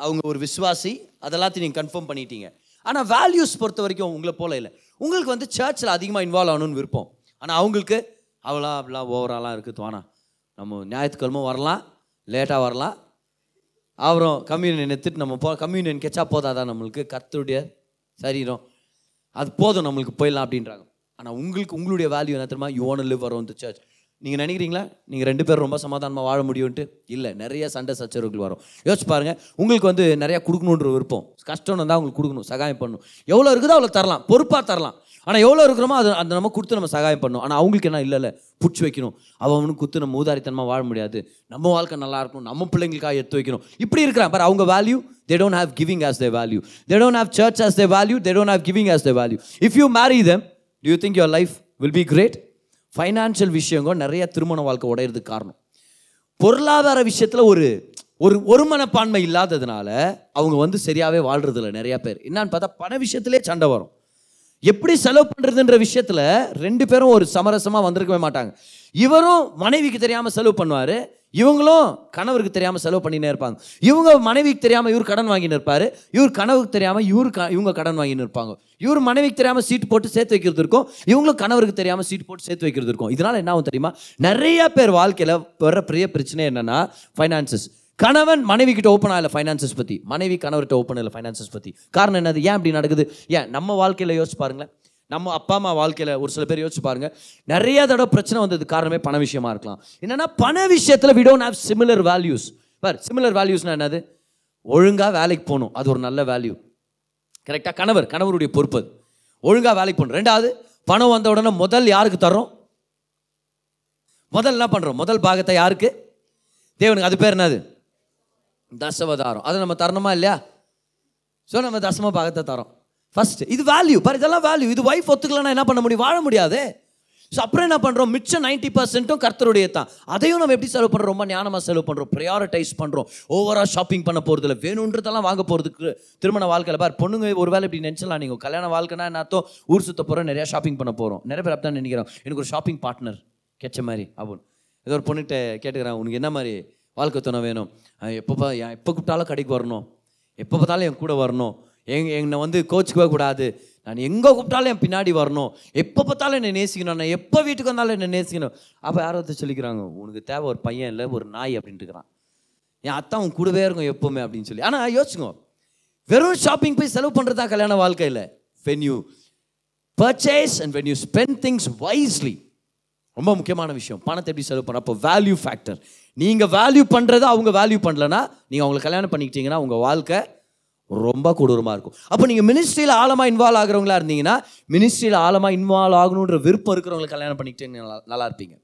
S2: அவங்க ஒரு விசுவாசி அதெல்லாத்தையும் நீங்கள் கன்ஃபார்ம் பண்ணிட்டீங்க. ஆனால் வேல்யூஸ் பொறுத்த வரைக்கும் உங்களை போல இல்லை. உங்களுக்கு வந்து சர்ச்சில் அதிகமாக இன்வால்வ் ஆகணும்னு விருப்பம். ஆனால் அவங்களுக்கு அவ்வளோ அப்படிலாம் ஓவராலாம் இருக்குது தோணா நம்ம ஞாயிற்றுக்கிழமை வரலாம் லேட்டாக வரலாம். அப்புறம் கம்யூனியன் எடுத்துட்டு நம்ம போ கம்யூனியன் கெச்சா போதாதான் நம்மளுக்கு? கத்துடைய சரீரம். அது போதும் நம்மளுக்கு போயிடலாம் அப்படின்றாங்க. ஆனால் உங்களுக்கு உங்களுடைய வேல்யூ என்ன தெரியுமா? யூ வாண்ட் லிவ் வரும் இந்த சர்ச் நீங்கள் நினைக்கிறீங்களா? நீங்கள் ரெண்டு பேரும் ரொம்ப சமாதானமாக வாழ முடியும்ன்ட்டு? இல்லை நிறைய சண்டை சச்சரவுகள் வரும். யோசிச்சு பாருங்கள் உங்களுக்கு வந்து நிறையா கொடுக்கணுன்ற விருப்பம். கஷ்டம் தான் உங்களுக்கு கொடுக்கணும் சகாயம் பண்ணணும். எவ்வளோ இருக்குதோ அவ்வளோ தரலாம் பொறுப்பாக தரலாம். ஆனால் எவ்வளோ இருக்கிறோமோ அது அந்த நம்ம கொடுத்து நம்ம சகாயம் பண்ணணும். ஆனால் அவங்களுக்கு என்ன? இல்லை இல்லை. பிடிச்சி வைக்கணும். அவனுக்கு குத்து நம்ம ஊதாரித்தனமாக வாழ முடியாது. நம்ம வாழ்க்கை நல்லா இருக்கணும். நம்ம பிள்ளைங்களுக்காக எடுத்து வைக்கணும். இப்படி இருக்கிறான். பார் அவங்க value they don't have giving as they value they don't have church as they value they don't have giving as they value if you marry them you think think life will be great financial விஷயங்க நிறைய திருமண வாழ்க்கை உடையிறதுக்கு காரணம். பொருளாதார விஷயத்தில் ஒரு ஒரு ஒரு மனப்பான்மை இல்லாததுனால அவங்க வந்து சரியாகவே வாழ்றதில்ல நிறையா பேர். என்னன்னு பார்த்தா பண விஷயத்திலே சண்டை வரும். எப்படி செலவு பண்ணுறதுன்ற விஷயத்தில் ரெண்டு பேரும் ஒரு சமரசமாக வந்திருக்கவே மாட்டாங்க. இவரும் மனைவிக்கு தெரியாமல் செலவு பண்ணுவார் இவங்களும் கணவருக்கு தெரியாமல் செலவு பண்ணினே இருப்பாங்க. இவங்க மனைவிக்கு தெரியாமல் இவர் கடன் வாங்கின்னு இருப்பார் இவர் கனவுக்கு தெரியாமல் இவர் க இவங்க கடன் வாங்கின்னு இருப்பாங்க. இவர் மனைவிக்கு தெரியாமல் சீட் போட்டு சேர்த்து வைக்கிறது இருக்கும் இவங்களும் கணவருக்கு தெரியாமல் சீட் போட்டு சேர்த்து வைக்கிறது இருக்கும். இதனால் என்ன ஆகும் தெரியுமா? நிறைய பேர் வாழ்க்கையில் வர பெரிய பிரச்சனை என்னென்னா ஃபைனான்சஸ் கணவன் மனைவி கிட்ட ஓப்பன் ஆகல ஃபைனான்சஸ் பற்றி மனைவி கணவர்கிட்ட ஓப்பன் இல்லை ஃபைனான்சஸ் பற்றி காரணம் என்னது? ஏன் அப்படி நடக்குது? ஏன் நம்ம வாழ்க்கையில் யோசிச்சு பாருங்களேன். நம்ம அப்பா அம்மா வாழ்க்கையில் ஒரு சில பேர் யோசிச்சு பாருங்க. நிறைய தடவை பிரச்சனை வந்தது. காரணமே பண விஷயமா இருக்கலாம். என்னன்னா பண விஷயத்தில் we don't have similar values bar similar வேல்யூஸ்னா என்னது? ஒழுங்காக வேலைக்கு போகணும். அது ஒரு நல்ல வேல்யூ கரெக்டாக கணவர் கணவருடைய பொறுப்பு அது. ஒழுங்காக வேலைக்கு போகணும். ரெண்டாவது பணம் வந்த உடனே முதல் யாருக்கு தர்றோம்? முதல் என்ன பண்ணுறோம் முதல் பாகத்தை யாருக்கு? தேவனுக்கு. அது பேர் என்னது? தசவதாரம். அதை நம்ம தரணுமா இல்லையா? ஸோ நம்ம தசம பாகத்தை தரோம். ஃபர்ஸ்ட் இது வேல்யூ பாரு இதெல்லாம் வேல்யூ இது ஒய்ஃப் ஒத்துக்கலன்னா என்ன பண்ண முடியும்? வாழ முடியாது. ஸோ அப்புறம் என்ன பண்ணுறோம் மிச்சம் நைன்ட்டி பர்சன்ட்டும் கர்த்தருடைய தான். அதையும் நம்ம எப்படி செலவு பண்ணுறோம் ரொம்ப ஞானமாக செலவு பண்ணுறோம் ப்ரையாரிட்டைஸ் பண்ணுறோம் ஓவராக ஷாப்பிங் பண்ண போகிறது இல்லை வேணுன்றதெல்லாம் வாங்க போகிறதுக்கு திருமண வாழ்க்கையில் பார் பொண்ணுங்க ஒரு வேலை இப்படி நினச்சலாம் நீங்கள் கல்யாண வாழ்க்கைனா என்ன அர்த்தம்? ஊர் சுத்த போகிறோம் நிறையா ஷாப்பிங் பண்ண போகிறோம் நிறைய பேர் அப்படி தான் நினைக்கிறோம் எனக்கு ஒரு ஷாப்பிங் பார்ட்னர் கெச்ச மாதிரி அப்படின்னு ஏதோ ஒரு பொண்ணுகிட்ட கேட்டுக்கிறேன் உனக்கு என்ன மாதிரி வாழ்க்கை துணை வேணும். எப்போ எப்போ கூப்பிட்டாலும் கடைக்கு வரணும். எப்போ பார்த்தாலும் என் கூட வரணும். எங் என்னை வந்து கோச்சுக்கவே கூடாது நான் எங்கே கூப்பிட்டாலும் என் பின்னாடி வரணும். எப்போ பார்த்தாலும் என்னை நேசிக்கணும். நான் எப்போ வீட்டுக்கு வந்தாலும் என்னை நேசிக்கணும். அப்போ யாரோ ஒருத்தர் சொல்லிக்கிறாங்க உனக்கு தேவை ஒரு பையன் இல்லை ஒரு நாய் அப்படின்ட்டுக்கிறான் என் அத்தா உன் கூடவே இருக்கும் எப்போவுமே அப்படின்னு சொல்லி. ஆனால் யோசிச்சுங்க வெறும் ஷாப்பிங் போய் செலவு பண்ணுறது தான் கல்யாண வாழ்க்கையில். When you purchase and when you spend things wisely ரொம்ப முக்கியமான விஷயம். பணத்தை எப்படி செலவு பண்ண அப்போ வேல்யூ ஃபேக்டர் நீங்கள் வேல்யூ பண்ணுறதை அவங்க வேல்யூ பண்ணலன்னா நீங்கள் அவங்களை கல்யாணம் பண்ணிக்கிட்டீங்கன்னா உங்கள் வாழ்க்கை ரொம்ப கொடூரமாக இருக்கும். அப்போ நீங்கள் மினிஸ்ட்ரியில் ஆழமாக இன்வால்வ் ஆகிறவங்களா இருந்தீங்கன்னா மினிஸ்ட்ரியில் ஆழமாக இன்வால்வ் ஆகணுன்ற விருப்பம் இருக்கிறவங்களை கல்யாணம் பண்ணிக்கிட்டீங்கன்னா நல்லா நல்லா இருப்பீங்க.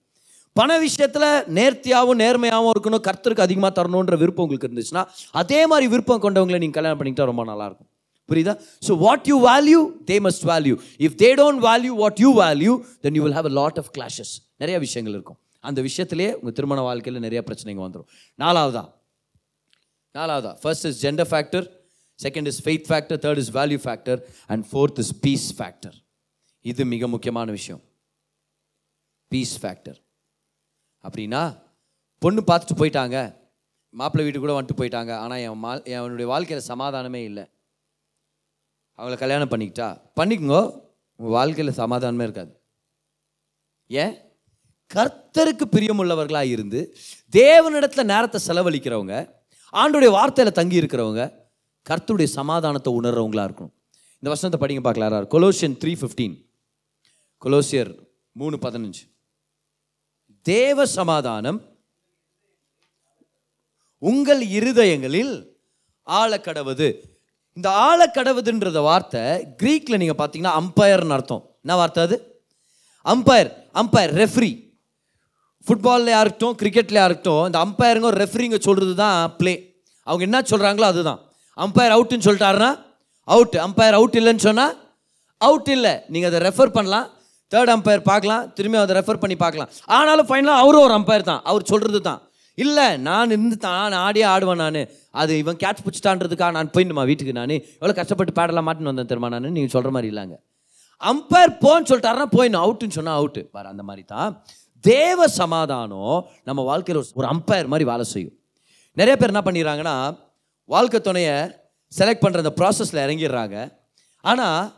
S2: பண விஷயத்தில் நேர்த்தியாகவும் நேர்மையாகவும் இருக்கணும் கர்த்தருக்கு அதிகமாக தரணுன்ற விருப்பம் உங்களுக்கு இருந்துச்சுன்னா அதே மாதிரி விருப்பம் கொண்டவங்களை நீங்கள் கல்யாணம் பண்ணிக்கிட்டா ரொம்ப நல்லாயிருக்கும் புரியுதா? So what you value they must value if they don't value what you value then you will have a lot of clashes நிறைய விஷயங்கள் இருக்கும். அந்த விஷயத்திலே உங்கள் திருமண வாழ்க்கையில் நிறைய பிரச்சனைங்க வந்துடும் நாலாவதா? நாலாவதா? First is gender factor second is faith factor third is value factor and fourth is peace factor இது மிக முக்கியமான விஷயம். பீஸ் ஃபேக்டர் அப்படின்னா பொண்ணு பார்த்துட்டு போயிட்டாங்க. மாப்பிள்ளை வீட்டு கூட வந்துட்டு போயிட்டாங்க. ஆனால் என் மா என்னுடைய வாழ்க்கையில் சமாதானமே இல்லை. அவங்கள கல்யாணம் பண்ணிக்கிட்டா. பண்ணிக்கோங்க. உங்கள் வாழ்க்கையில் சமாதானமே இருக்காது. ஏன்? கர்த்தருக்கு பிரியமுள்ளவர்களாக இருந்து தேவனிடத்தில் நேரத்தை செலவழிக்கிறவங்க ஆண்டுடைய வார்த்தையில் தங்கி இருக்கிறவங்க கர்த்தருடைய சமாதானத்தை உணர்றவங்களா இருக்கணும். இந்த வசனத்தை படிங்க பார்க்கலாம் யாரார் கொலோசியன் த்ரீ ஃபிஃப்டீன் கொலோசியர் மூணு பதினஞ்சு. தேவ சமாதானம் உங்கள் இருதயங்களில் ஆழக்கடவுது. இந்த ஆழக்கடவுதுன்றத வார்த்தை கிரீக்கில் நீங்கள் பார்த்தீங்கன்னா அம்பயர்னு அர்த்தம். என்ன வார்த்தை அது? அம்பயர் அம்பயர் ரெஃப்ரி ஃபுட்பாலில் இருக்கட்டும் கிரிக்கெட்லையாக இருக்கட்டும் இந்த அம்பயருங்க ரெஃப்ரிங்க சொல்கிறது தான் ப்ளே அவங்க என்ன சொல்கிறாங்களோ அதுதான். அம்பயர் அவுட்டுன்னு சொல்லிட்டாருன்னா அவுட் அம்பயர் அவுட் இல்லைன்னு சொன்னால் அவுட் இல்லை. நீங்கள் அதை ரெஃபர் பண்ணலாம். தேர்ட் அம்பயர் பார்க்கலாம். திரும்பி அதை ரெஃபர் பண்ணி பார்க்கலாம். ஆனாலும் ஃபைனலாக அவரும் ஒரு அம்பயர் தான். அவர் சொல்கிறது தான் இல்லை நான் இருந்து தான் நான் ஆடியே ஆடுவேன் நான். அது இவன் கேட்ச் பிடிச்சிட்டான்றதுக்காக நான் போயிடணுமா வீட்டுக்கு நான்? எவ்வளோ கஷ்டப்பட்டு பேடலாம் மாட்டின்னு வந்தேன் தெரியுமா நான்? நீங்கள் சொல்கிற மாதிரி இல்லைங்க. அம்பயர் போன்னு சொல்லிட்டாருன்னா போயிடணும். அவுட்டுன்னு சொன்னால் அவுட்டு பாரு அந்த மாதிரி தான். தேவ சமாதானம் நம்ம வாழ்க்கையில் ஒரு- அம்பையர் அம்பயர் மாதிரி வேலை செய்யும். நிறைய பேர் என்ன பண்ணிடுறாங்கன்னா வாழ்க்கை துணையை செலக்ட் பண்ணுற அந்த ப்ராசஸில் இறங்கிடுறாங்க. ஆனால்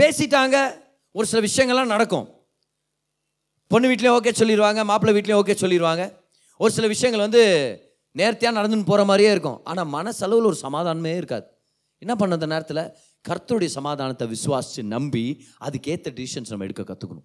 S2: பேசிட்டாங்க ஒரு சில விஷயங்கள்லாம் நடக்கும். பொண்ணு வீட்லேயும் ஓகே சொல்லிடுவாங்க மாப்பிள்ளை வீட்லேயும் ஓகே சொல்லிடுவாங்க. ஒரு சில விஷயங்கள் வந்து நேர்த்தியாக நடந்துன்னு போகிற மாதிரியே இருக்கும். ஆனால் மனசளவில் ஒரு சமாதானமே இருக்காது. என்ன பண்ண அந்த நேரத்தில்? கர்த்தருடைய சமாதானத்தை விசுவாசித்து நம்பி அதுக்கேற்ற டிசிஷன்ஸ் நம்ம எடுக்க கற்றுக்கணும்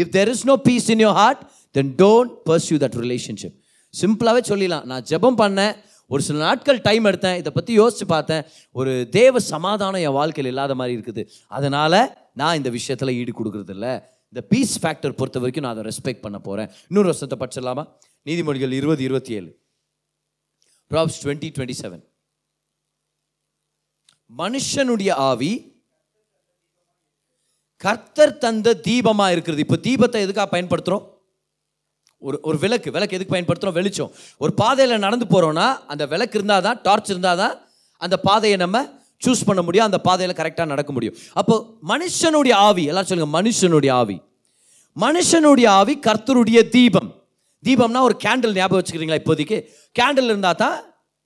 S2: if there is no peace in your heart then don't pursue that relationship சிம்பிளாகவே சொல்லிடலாம். நான் ஜெபம் பண்ணேன் ஒரு சில நாட்கள் டைம் எடுத்தேன் இதை பற்றி யோசித்து பார்த்தேன். ஒரு தேவ சமாதானம் என் வாழ்க்கையில் இல்லாத மாதிரி இருக்குது. அதனால் நான் இந்த விஷயத்தில் ஈடு கொடுக்குறதில்ல. இந்த பீஸ் ஃபேக்டர் பொறுத்த வரைக்கும் நான் அதை ரெஸ்பெக்ட் பண்ண போகிறேன் இன்னொரு வருஷத்தை படிச்சிடலாமா? நீதிமொழிகள் இருபது இருபத்தி ஏழு. ப்ராப்ஸ் டுவெண்ட்டி டுவெண்ட்டி செவன் மனுஷனுடைய ஆவி கர்த்தர் தந்த தீபமாக இருக்கிறது. இப்போ தீபத்தை எதுக்காக பயன்படுத்துகிறோம் ஒரு ஒரு விளக்கு. விளக்கு எதுக்கு பயன்படுத்துகிறோம் வெளிச்சம். ஒரு பாதையில் நடந்து போகிறோன்னா அந்த விளக்கு இருந்தால் தான் டார்ச் இருந்தால் தான் அந்த பாதையை நம்ம சூஸ் பண்ண முடியும். அந்த பாதையில் கரெக்டாக நடக்க முடியும். அப்போ மனுஷனுடைய ஆவி எல்லாரும் சொல்லுங்க மனுஷனுடைய ஆவி. மனுஷனுடைய ஆவி கர்த்தருடைய தீபம். தீபம்னா ஒரு கேண்டில் ஞாபகம் வச்சுக்கிறீங்களா இப்போதைக்கு? கேண்டில் இருந்தால் தான்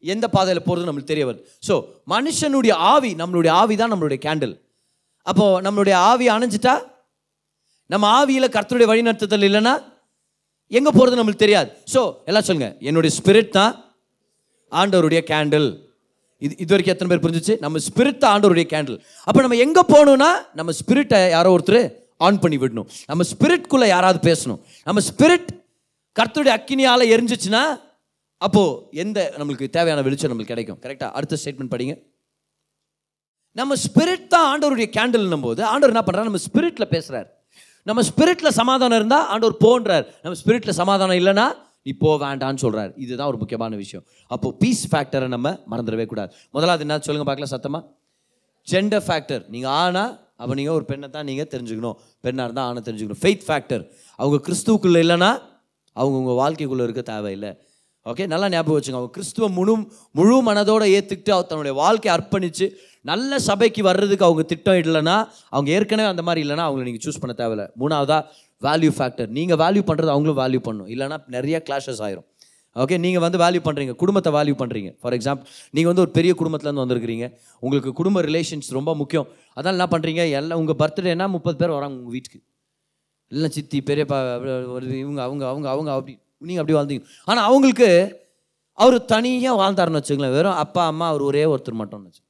S2: எந்த பாதையில் போகிறது நம்மளுக்கு தெரிய வருது. ஸோ மனுஷனுடைய ஆவி நம்மளுடைய ஆவி தான் நம்மளுடைய கேண்டில் அப்போது நம்மளுடைய ஆவி அணைஞ்சிட்டா நம்ம ஆவியில் கர்த்தருடைய வழிநடத்துதல் இல்லைன்னா எங்கே போகிறது நம்மளுக்கு தெரியாது. ஸோ எல்லாம் சொல்லுங்கள் என்னுடைய ஸ்பிரிட் தான் ஆண்டவருடைய கேண்டில் இது இது வரைக்கும் எத்தனை பேர் புரிஞ்சுச்சு? நம்ம ஸ்பிரிட் தான் ஆண்டவருடைய கேண்டில் அப்போ நம்ம எங்கே போகணும்னா நம்ம ஸ்பிரிட்டை யாரோ ஒருத்தர் ஆன் பண்ணி விடணும். நம்ம ஸ்பிரிட்குள்ளே யாராவது பேசணும். நம்ம ஸ்பிரிட் கர்த்தருடைய அக்கினியால் எரிஞ்சிச்சுன்னா அப்போது எந்த நம்மளுக்கு தேவையான வெளிச்சம் நம்மளுக்கு கிடைக்கும். கரெக்டாக அடுத்த ஸ்டேட்மெண்ட் படிங்க. நம்ம ஸ்பிரிட் தான் ஆண்டவருடைய கேண்டில்னும் போது ஆண்டவர் என்ன பண்ணுறாரு நம்ம ஸ்பிரிட்டில் பேசுகிறார் நம்ம ஸ்பிரிட்டில் சமாதானம் இருந்தால் ஆண்டவர் போன்றார். நம்ம ஸ்பிரிட்டில் சமாதானம் இல்லைன்னா நீ போ வேண்டான்னு சொல்கிறார் இதுதான் ஒரு முக்கியமான விஷயம். அப்போ பீஸ் ஃபேக்டரை நம்ம மறந்துடவே கூடாது. முதலாவது என்ன சொல்லுங்கள் பார்க்கலாம் சத்தமாக ஜெண்டர் ஃபேக்டர் நீங்கள் ஆனா அப்போ நீங்கள் ஒரு பெண்ணை தான் நீங்கள் தெரிஞ்சுக்கணும். பெண்ணாக இருந்தால் ஆணை தெரிஞ்சுக்கணும். ஃபெய்த் ஃபேக்டர் அவங்க கிறிஸ்துவுக்குள்ளே இல்லைன்னா அவங்க உங்கள் வாழ்க்கைக்குள்ளே இருக்க தேவையில்லை. ஓகே நல்லா ஞாபகம் வச்சுங்க. அவங்க கிறிஸ்துவ முழு முழு மனதோட ஏற்றுக்கிட்டு அவர் தன்னுடைய வாழ்க்கையை அர்ப்பணித்து நல்ல சபைக்கு வர்றதுக்கு அவங்க திட்டம் இல்லைன்னா அவங்க ஏற்கனவே அந்த மாதிரி இல்லைன்னா அவங்கள நீங்கள் சூஸ் பண்ண தேவையில்ல. மூணாவதா வேல்யூ ஃபேக்டர் நீங்கள் வேல்யூ பண்ணுறது அவங்களும் வேல்யூ பண்ணணும் இல்லைன்னா நிறைய கிளாஷஸ் ஆயிரும். ஓகே நீங்கள் வந்து வேல்யூ பண்ணுறீங்க குடும்பத்தை வேல்யூ பண்ணுறீங்க ஃபார் எக்ஸாம்பிள் நீங்கள் வந்து ஒரு பெரிய குடும்பத்துலேருந்து வந்திருக்கிறீங்க. உங்களுக்கு குடும்ப ரிலேஷன்ஸ் ரொம்ப முக்கியம். அதான் என்ன பண்ணுறீங்க எல்லாம் உங்கள் பர்த்டேனா முப்பது பேர் வராங்க உங்கள் வீட்டுக்கு. இல்லை சித்தி பெரியப்பா ஒரு இவங்க அவங்க அவங்க அவங்க அப்படி நீங்கள் அப்படி வாழ்ந்தீங்க. ஆனால் அவங்களுக்கு அவர் தனியாக வாழ்ந்தாருன்னு வச்சுங்களேன் வெறும் அப்பா அம்மா அவர் ஒரே ஒருத்தர் மட்டும்னு வச்சு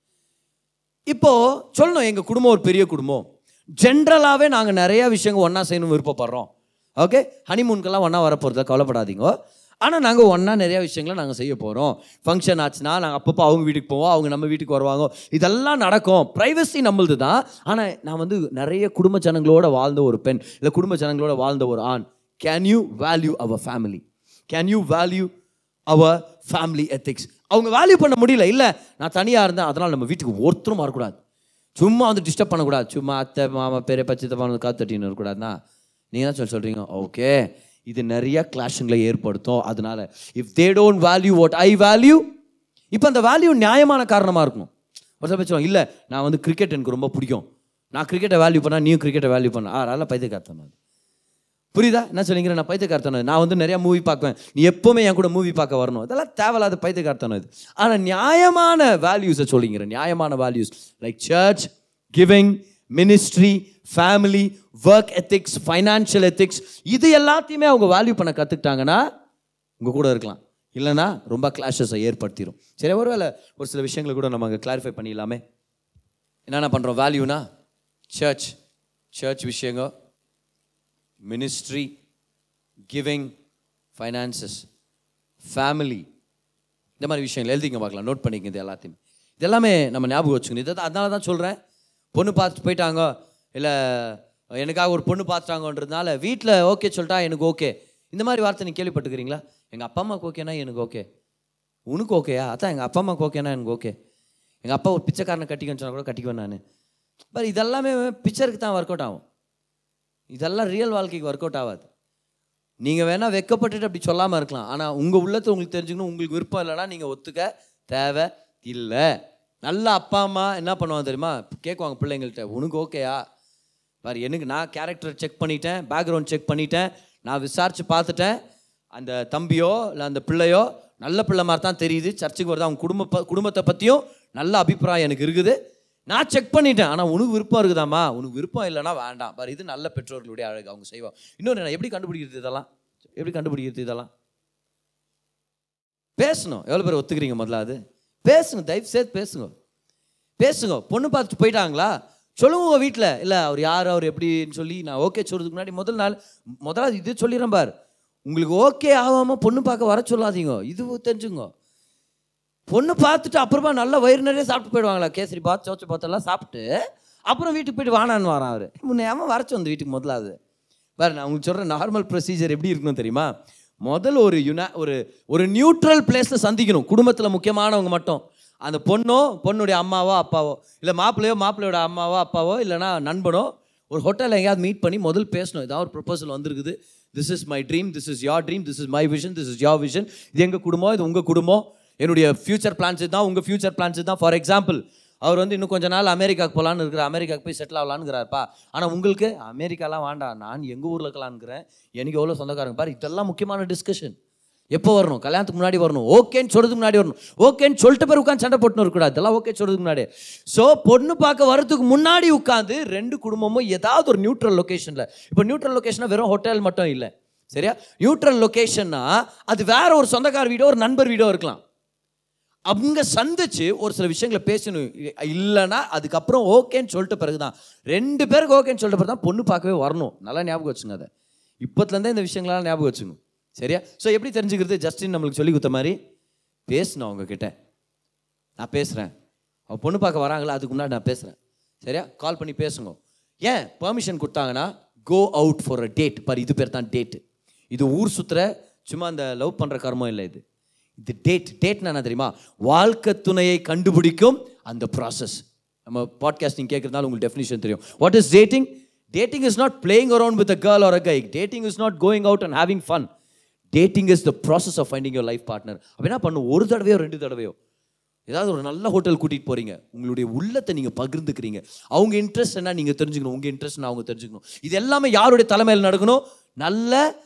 S2: இப்போது சொல்லணும் எங்கள் குடும்பம் ஒரு பெரிய குடும்பம். ஜென்ரலாகவே நாங்கள் நிறையா விஷயங்கள் ஒன்றா செய்யணும் விருப்பப்படுறோம். ஓகே ஹனிமூனுக்கெல்லாம் ஒன்றா வரப்போகிறத கவலைப்படாதீங்க. ஆனால் நாங்கள் ஒன்றா நிறையா விஷயங்களை நாங்கள் செய்ய போகிறோம் ஃபங்க்ஷன் ஆச்சுன்னா நாங்கள் அப்பப்போ அவங்க வீட்டுக்கு போவோம் அவங்க நம்ம வீட்டுக்கு வருவாங்க. இதெல்லாம் நடக்கும். ப்ரைவசி நம்மளது தான் ஆனால் நான் வந்து நிறைய குடும்ப ஜனங்களோட வாழ்ந்த ஒரு பெண் இல்லை குடும்ப ஜனங்களோட வாழ்ந்த ஒரு ஆண். Can you value our family can you value our family ethics அவங்க வேல்யூ பண்ண முடியல. இல்லை நான் தனியாக இருந்தேன். அதனால் நம்ம வீட்டுக்கு ஒருத்தரும் வரக்கூடாது சும்மா வந்து டிஸ்டர்ப் பண்ணக்கூடாது. சும்மா அத்தை மாமா பெரிய பச்சை வந்து காத்து தட்டின்னு இருக்கக்கூடாதுன்னா நீங்கள் தான் சொல்லி சொல்கிறீங்க ஓகே இது நிறைய கிளாஷுங்களை ஏற்படுத்தும். அதனால if they don't value what I value இப்போ அந்த வேல்யூ நியாயமான காரணமாக இருக்கணும். ஒரு சில பேச்சு இல்லை நான் வந்து கிரிக்கெட் எனக்கு ரொம்ப பிடிக்கும். நான் கிரிக்கெட்டை வேல்யூ பண்ணால் நீயும் கிரிக்கெட்டை வேல்யூ பண்ண. ஆ அதெல்லாம் பைத்தியக்காரத்தனம் அது. புரியுதா? என்ன சொல்லிங்கிற நான் பைத்தியக்காரத்தனம் நான் வந்து நிறையா மூவி பார்க்குவேன். நீ எப்போவுமே என் கூட மூவி பார்க்க வரணும். அதெல்லாம் தேவையில்லாத பைத்தியக்காரத்தனம் இது. ஆனால் நியாயமான வேல்யூஸை சொல்லிங்கிறேன் நியாயமான values like church giving ministry family work ethics financial ethics இது எல்லாத்தையுமே அவங்க வேல்யூ பண்ண கற்றுக்கிட்டாங்கன்னா உங்கள் கூட இருக்கலாம். இல்லைன்னா ரொம்ப கிளாஷஸை ஏற்படுத்திடும் சரி ஒருவேளை ஒரு சில விஷயங்களை கூட நம்ம அங்கே கிளாரிஃபை பண்ணிடலாமே. என்னென்ன பண்ணுறோம் வேல்யூனா சர்ச் சர்ச் விஷயங்க மினிஸ்ட்ரி கிவிங் ஃபைனான்சஸ் ஃபேமிலி இந்த மாதிரி விஷயங்கள் எழுதிங்க பார்க்கலாம். நோட் பண்ணிக்கங்க இது எல்லாத்தையும். இதெல்லாமே நம்ம ஞாபகம் வச்சுக்கணும். இதை தான் அதனால தான் சொல்கிறேன் பொண்ணு பார்த்துட்டு போயிட்டாங்க. இல்லை எனக்காக ஒரு பொண்ணு பார்த்துட்டாங்கன்றதுனால வீட்டில் ஓகே சொல்லிட்டா எனக்கு ஓகே இந்த மாதிரி வார்த்தை நீங்கள் கேள்விப்பட்டுக்கிறீங்களா எங்கள் அப்பா அம்மாவுக்கு ஓகேனா எனக்கு ஓகே உனக்கு ஓகேயா அதான் எங்கள் அப்பா அம்மாவுக்கு ஓகேனா எனக்கு ஓகே எங்கள் அப்பா ஒரு பிச்சைக்காரனை கட்டிக்கன்னு சொன்னால் கூட கட்டிக்குவேன் நான். பட் இதெல்லாமே பிக்சருக்கு தான் ஒர்க் அவுட் ஆகும். இதெல்லாம் ரியல் வாழ்க்கைக்கு ஒர்க் அவுட் ஆகாது. நீங்கள் வேணால் வெக்கப்பட்டுட்டு அப்படி சொல்லாமல் இருக்கலாம். ஆனால் உங்கள் உள்ளத்தை உங்களுக்கு தெரிஞ்சுக்கணும் உங்களுக்கு விருப்பம் இல்லைன்னா நீங்கள் ஒத்துக்க தேவை இல்லை. நல்ல அப்பா அம்மா என்ன பண்ணுவாங்க தெரியுமா? கேட்குவாங்க பிள்ளைங்கள்ட்ட உனக்கு ஓகேயா பாரு எனக்கு நான் கேரக்டர் செக் பண்ணிட்டேன் பேக்ரவுண்ட் செக் பண்ணிட்டேன் நான் விசாரித்து பார்த்துட்டேன். அந்த தம்பியோ இல்லை அந்த பிள்ளையோ நல்ல பிள்ளை மாதிரி தான் தெரியுது. சர்ச்சுக்கு வருது. அவங்க குடும்ப குடும்பத்தை பற்றியும் நல்ல அபிப்பிராயம் எனக்கு இருக்குது. நான் செக் பண்ணிட்டேன். ஆனால் உனக்கு விருப்பம் இருக்குதாம்மா? உனக்கு விருப்பம் இல்லைன்னா வேண்டாம். பாரு இது நல்ல பெற்றோர்களுடைய அழகு அவங்க செய்வாங்க. இன்னொன்று நான் எப்படி கண்டுபிடிக்கிறது இதெல்லாம்? எப்படி கண்டுபிடிக்கிறது இதெல்லாம்? பேசணும். எவ்வளோ பேர் ஒத்துக்கிறீங்க முதல்ல அது? பேசுங்க தயவு செய்து பேசுங்க. பேசுங்க. பொண்ணு பார்த்துட்டு போயிட்டாங்களா? சொல்லுங்க உங்கள் வீட்டில் இல்லை அவர் யார் அவர் எப்படின்னு சொல்லி நான் ஓகே சொல்கிறதுக்கு முன்னாடி முதல் நாள் முதல்ல இது சொல்லிடுறேன் பார். உங்களுக்கு ஓகே ஆகாமல் பொண்ணு பார்க்க வர சொல்லாதீங்க. இது தெரிஞ்சுங்க பொண்ணு பார்த்துட்டு அப்புறமா நல்ல வயிறு நிறைய சாப்பிட்டு போயிடுவாங்களா? கேசரி பாத் சோச்சு பாத்தெல்லாம் சாப்பிட்டு அப்புறம் வீட்டுக்கு போயிட்டு வானான்னு வரான் அவர். முன்னே வரச்சு வந்து வீட்டுக்கு முதலாவது வேறு நான் உங்களுக்கு சொல்கிற நார்மல் ப்ரொசீஜர் எப்படி இருக்கணும் தெரியுமா? முதல்ல ஒரு யுனா ஒரு ஒரு நியூட்ரல் பிளேஸில் சந்திக்கணும். குடும்பத்தில் முக்கியமானவங்க மட்டும். அந்த பொண்ணோ பொண்ணுடைய அம்மாவோ அப்பாவோ இல்லை மாப்பிள்ளையோ மாப்பிள்ளையோட அம்மாவோ அப்பாவோ இல்லைனா நண்பனோ ஒரு ஹோட்டலில் எங்கேயாவது மீட் பண்ணி முதல் பேசணும். ஏதாவது ஒரு ப்ரொபோசல் வந்திருக்குது. This is my dream this is your dream this is my vision this is your vision இது எங்கள் குடும்பம்? இது உங்கள் குடும்பம்? என்னுடைய ஃபியூச்சர் பிளான்ஸ் தான் உங்கள் ஃபியூச்சர் பிளான்ஸ் தான் ஃபார் எக்ஸாம்பிள் அவர் வந்து இன்னும் கொஞ்ச நாள் அமெரிக்காவுக்கு போகலான்னு இருக்கிற அமெரிக்காவுக்கு போய் செட்டில் ஆகலான்னுங்கிறாருப்பா. ஆனால் உங்களுக்கு அமெரிக்காலாம் வேண்டாம் நான் எங்கள் ஊரில் இருக்கலான்னுக்கிறேன் எனக்கு எவ்வளோ சொந்தக்காரங்க பாரு இதெல்லாம் முக்கியமான டிஸ்கஷன் எப்போ வரணும்? கல்யாணத்துக்கு முன்னாடி வரணும். ஓகேன்னு சொல்கிறதுக்கு முன்னாடி வரணும். ஓகேன்னு சொல்லிட்டு பேர் உட்காந்து சண்டை போட்டுன்னு இருக்கக்கூடாது. இதெல்லாம் ஓகே சொல்கிறதுக்கு முன்னாடி. ஸோ பொண்ணு பார்க்க வரதுக்கு முன்னாடி உட்காந்து ரெண்டு குடும்பமும் ஏதாவது ஒரு நியூட்ரல் லொக்கேஷனில் இப்போ நியூட்ரல் லொக்கேஷனாக வெறும் ஹோட்டல் மட்டும் இல்லை. சரியா? நியூட்ரல் லொக்கேஷன்னா அது வேற ஒரு சொந்தக்கார வீடோ ஒரு நண்பர் வீடோ இருக்கலாம். அவங்க சந்திச்சு ஒரு சில விஷயங்களை பேசணும். இல்லைன்னா அதுக்கப்புறம் ஓகேன்னு சொல்லிட்ட பிறகு தான் ரெண்டு பேருக்கு ஓகேன்னு சொல்லிட்ட பிறகு தான் பொண்ணு பார்க்கவே வரணும். நல்லா ஞாபகம் வச்சுங்க அதை. இப்போத்துலேருந்தே இந்த விஷயங்கள்லாம் ஞாபகம் வச்சுங்க. சரியா? ஸோ எப்படி தெரிஞ்சுக்கிறது? ஜஸ்டின் நம்மளுக்கு சொல்லி கொடுத்த மாதிரி பேசணும் அவங்கக்கிட்ட நான் பேசுகிறேன் அவள் பொண்ணு பார்க்க வராங்களா? அதுக்கு முன்னாடி நான் பேசுகிறேன் சரியா? கால் பண்ணி பேசுங்க. ஏன் பெர்மிஷன் கொடுத்தாங்கன்னா go out for a date பார் இது பேர் தான் டேட்டு இது ஊர் சுற்றுற சும்மா அந்த லவ் பண்ணுற கர்மம் இல்லை இது. இது டேட் டேட்னா என்ன தெரியுமா? வாழ்க்கை துணையை கண்டுபிடிக்கும் அந்த ப்ராசஸ் நம்ம பாட்காஸ்டிங் நீங்கள் கேட்குறதுனால உங்களுக்கு டெஃபினிஷன் தெரியும். What is dating dating is not playing around with a girl or a guy dating is not going out and having fun dating is the process of finding your life partner அப்படின்னா பண்ண பண்ணும்? ஒரு தடவையோ ரெண்டு தடவையோ. ஏதாவது ஒரு நல்ல hotel கூட்டிகிட்டு போகிறீங்க உங்களுடைய உள்ளத்தை நீங்கள் பகிர்ந்துக்கிறீங்க. அவங்க இன்ட்ரெஸ்ட் என்ன? நீங்கள் தெரிஞ்சுக்கணும். உங்கள் இன்ட்ரெஸ்ட் அவங்க தெரிஞ்சுக்கணும். இது எல்லாமே யாருடைய தலைமையில் நடக்கணும்? நல்ல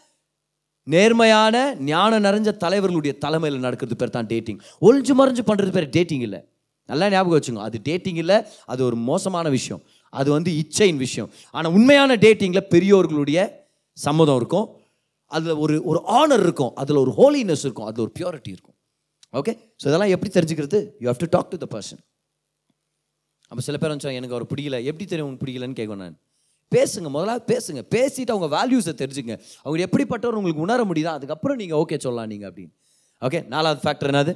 S2: நேர்மையான ஞானம் நிறைஞ்ச தலைவர்களுடைய தலைமையில் நடக்கிறது பேர் தான் டேட்டிங் ஒழிஞ்சு மறைஞ்சு பண்ணுறது பேர் டேட்டிங் இல்லை. நல்லா ஞாபகம் வச்சுங்க அது டேட்டிங் இல்லை அது ஒரு மோசமான விஷயம். அது வந்து இச்சையின் விஷயம். ஆனால் உண்மையான டேட்டிங்கில் பெரியோர்களுடைய சம்மதம் இருக்கும். அதில் ஒரு ஒரு ஆனர் இருக்கும். அதில் ஒரு ஹோலினஸ் இருக்கும். அதில் ஒரு பியூரிட்டி இருக்கும். ஓகே ஸோ இதெல்லாம் எப்படி தெரிஞ்சுக்கிறது? You have to talk to the person அப்போ சில பேர் எனக்கு அவர் பிடிக்கல. எப்படி தெரியும் உங்களுக்கு பிடிக்கலன்னு கேட்கும் நான். பேசுங்க முதலாவது பேசுங்க. பேசிட்டு அவங்க வேல்யூஸை தெரிஞ்சுங்க. அவங்க எப்படிப்பட்டவர் உங்களுக்கு உணர முடியுதா அதுக்கப்புறம் நீங்கள் ஓகே சொல்லலாம் நீங்கள் அப்படின்னு. ஓகே நாலாவது ஃபேக்டர் என்னது?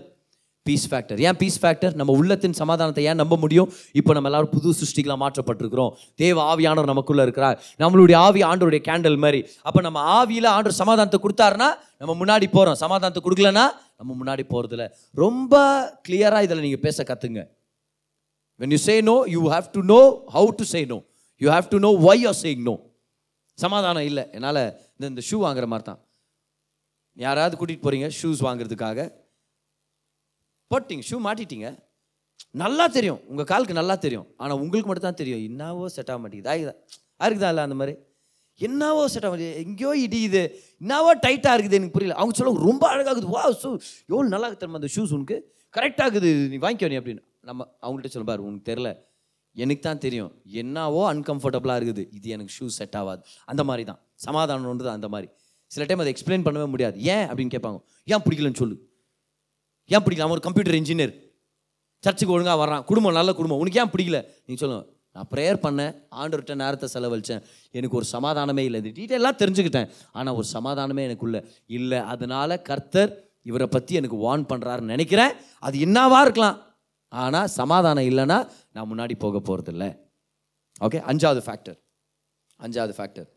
S2: பீஸ் ஃபேக்டர் ஏன் பீஸ் ஃபேக்டர் நம்ம உள்ளத்தின் சமாதானத்தை ஏன் நம்ப முடியும்? இப்போ நம்ம எல்லாரும் புது சிருஷ்டிகளாக மாற்றப்பட்டிருக்கிறோம். தேவ ஆவியானவர் நமக்குள்ளே இருக்கிறார். நம்மளுடைய ஆவி ஆண்டோடைய கேண்டல் மாதிரி. அப்போ நம்ம ஆவியில் ஆண்டவர் சமாதானத்தை கொடுத்தாருன்னா நம்ம முன்னாடி போகிறோம் சமாதானத்தை கொடுக்கலன்னா நம்ம முன்னாடி போகிறதில்ல ரொம்ப கிளியராக இதில் நீங்கள் பேச கற்றுங்க when you say no you have to know how to say no you have to know why you're saying no சமாதானம் இல்லை. என்னால் இந்த இந்த ஷூ வாங்குற மாதிரி தான் யாராவது கூட்டிகிட்டு போகிறீங்க ஷூஸ் வாங்குறதுக்காக. போட்டிங்க ஷூ மாட்டிட்டீங்க. நல்லா தெரியும். உங்கள் காலுக்கு நல்லா தெரியும். ஆனால் உங்களுக்கு மட்டும் தான் தெரியும். என்னவோ செட் ஆக மாட்டேங்குது. ஆகுதா ஆகுதா இல்லை அந்த மாதிரி? என்னவோ செட் ஆக மாட்டேங்குது. எங்கேயோ இடியுது. என்னவோ டைட்டாக இருக்குது எனக்கு புரியல. அவங்க சொல்ல ரொம்ப அழகாகுது வா ஷூ எவ்வளோ நல்லா இருக்கு தெரியுமா அந்த ஷூஸ் உனக்கு? கரெக்டாக இருக்குது. நீ வாங்கிக்கோ நீ அப்படின்னு. நம்ம அவங்கள்ட்ட சொல்ல பாரு உனக்கு தெரில எனக்கு தான் தெரியும். என்னவோ அன்கம்ஃபர்டபுளாக இருக்குது. இது எனக்கு ஷூ செட் ஆகாது. அந்த மாதிரி தான் சமாதானம் ஒன்று தான் அந்த மாதிரி. சில டைம் அதை எக்ஸ்பிளைன் பண்ணவே முடியாது. ஏன் அப்படின்னு கேட்பாங்க. ஏன் பிடிக்கலன்னு சொல்லு. ஏன் பிடிக்கல? அவன் ஒரு கம்ப்யூட்டர் இன்ஜினியர் சர்ச்சுக்கு ஒழுங்காக வர்றான். குடும்பம் நல்ல குடும்பம். உனக்கு ஏன் பிடிக்கல? நீங்கள் சொல்லுங்கள் நான் ப்ரேயர் பண்ணேன். ஆண்டவர்கிட்ட நேரத்தை செலவழித்தேன் எனக்கு ஒரு சமாதானமே இல்லை. இது டீட்டெயிலாக தெரிஞ்சுக்கிட்டேன். ஆனால் ஒரு சமாதானமே எனக்குள்ள இல்லை. அதனால் கர்த்தர் இவரை பற்றி எனக்கு வார்ன் பண்ணுறாருன்னு நினைக்கிறேன். அது என்னவாக இருக்கலாம். ஆனால் சமாதானம் இல்லைன்னா நான் முன்னாடி போக போகிறதில்ல ஓகே அஞ்சாவது ஃபேக்டர் அஞ்சாவது ஃபேக்டர்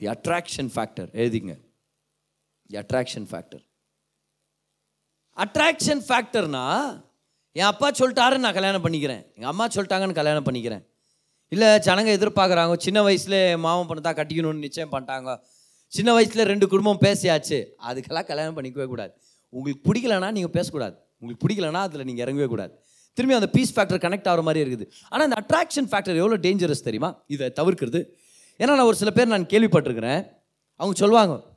S2: தி அட்ராக்ஷன் ஃபேக்டர் எழுதிங்க. தி அட்ராக்ஷன் ஃபேக்டர் அட்ராக்ஷன் ஃபேக்டர்னா என் அப்பா சொல்லிட்டாரு நான் கல்யாணம் பண்ணிக்கிறேன். எங்கள் அம்மா சொல்லிட்டாங்கன்னு கல்யாணம் பண்ணிக்கிறேன். இல்லை ஜனங்க எதிர்பார்க்குறாங்க சின்ன வயசுல மாமன் பண்ண கட்டிக்கணும்னு நிச்சயம் பண்ணிட்டாங்க. சின்ன வயசில் ரெண்டு குடும்பம் பேசியாச்சு. அதுக்கெல்லாம் கல்யாணம் பண்ணிக்கவே கூடாது. உங்களுக்கு பிடிக்கலனா நீங்கள் பேசக்கூடாது. உங்களுக்கு பிடிக்கலனா அதில் நீங்கள் இறங்கவே கூடாது. திரும்பி அந்த பீஸ் ஃபேக்டர் கனெக்ட் ஆகிற மாதிரி இருக்குது. ஆனால் அந்த அட்ராக்ஷன் ஃபேக்டர் எவ்வளோ டேஞ்சரஸ் தெரியுமா? இதை தவிர்க்கிறது. ஏன்னா நான் ஒரு சில பேர் நான் கேள்விப்பட்டிருக்கிறேன். அவங்க சொல்லுவாங்க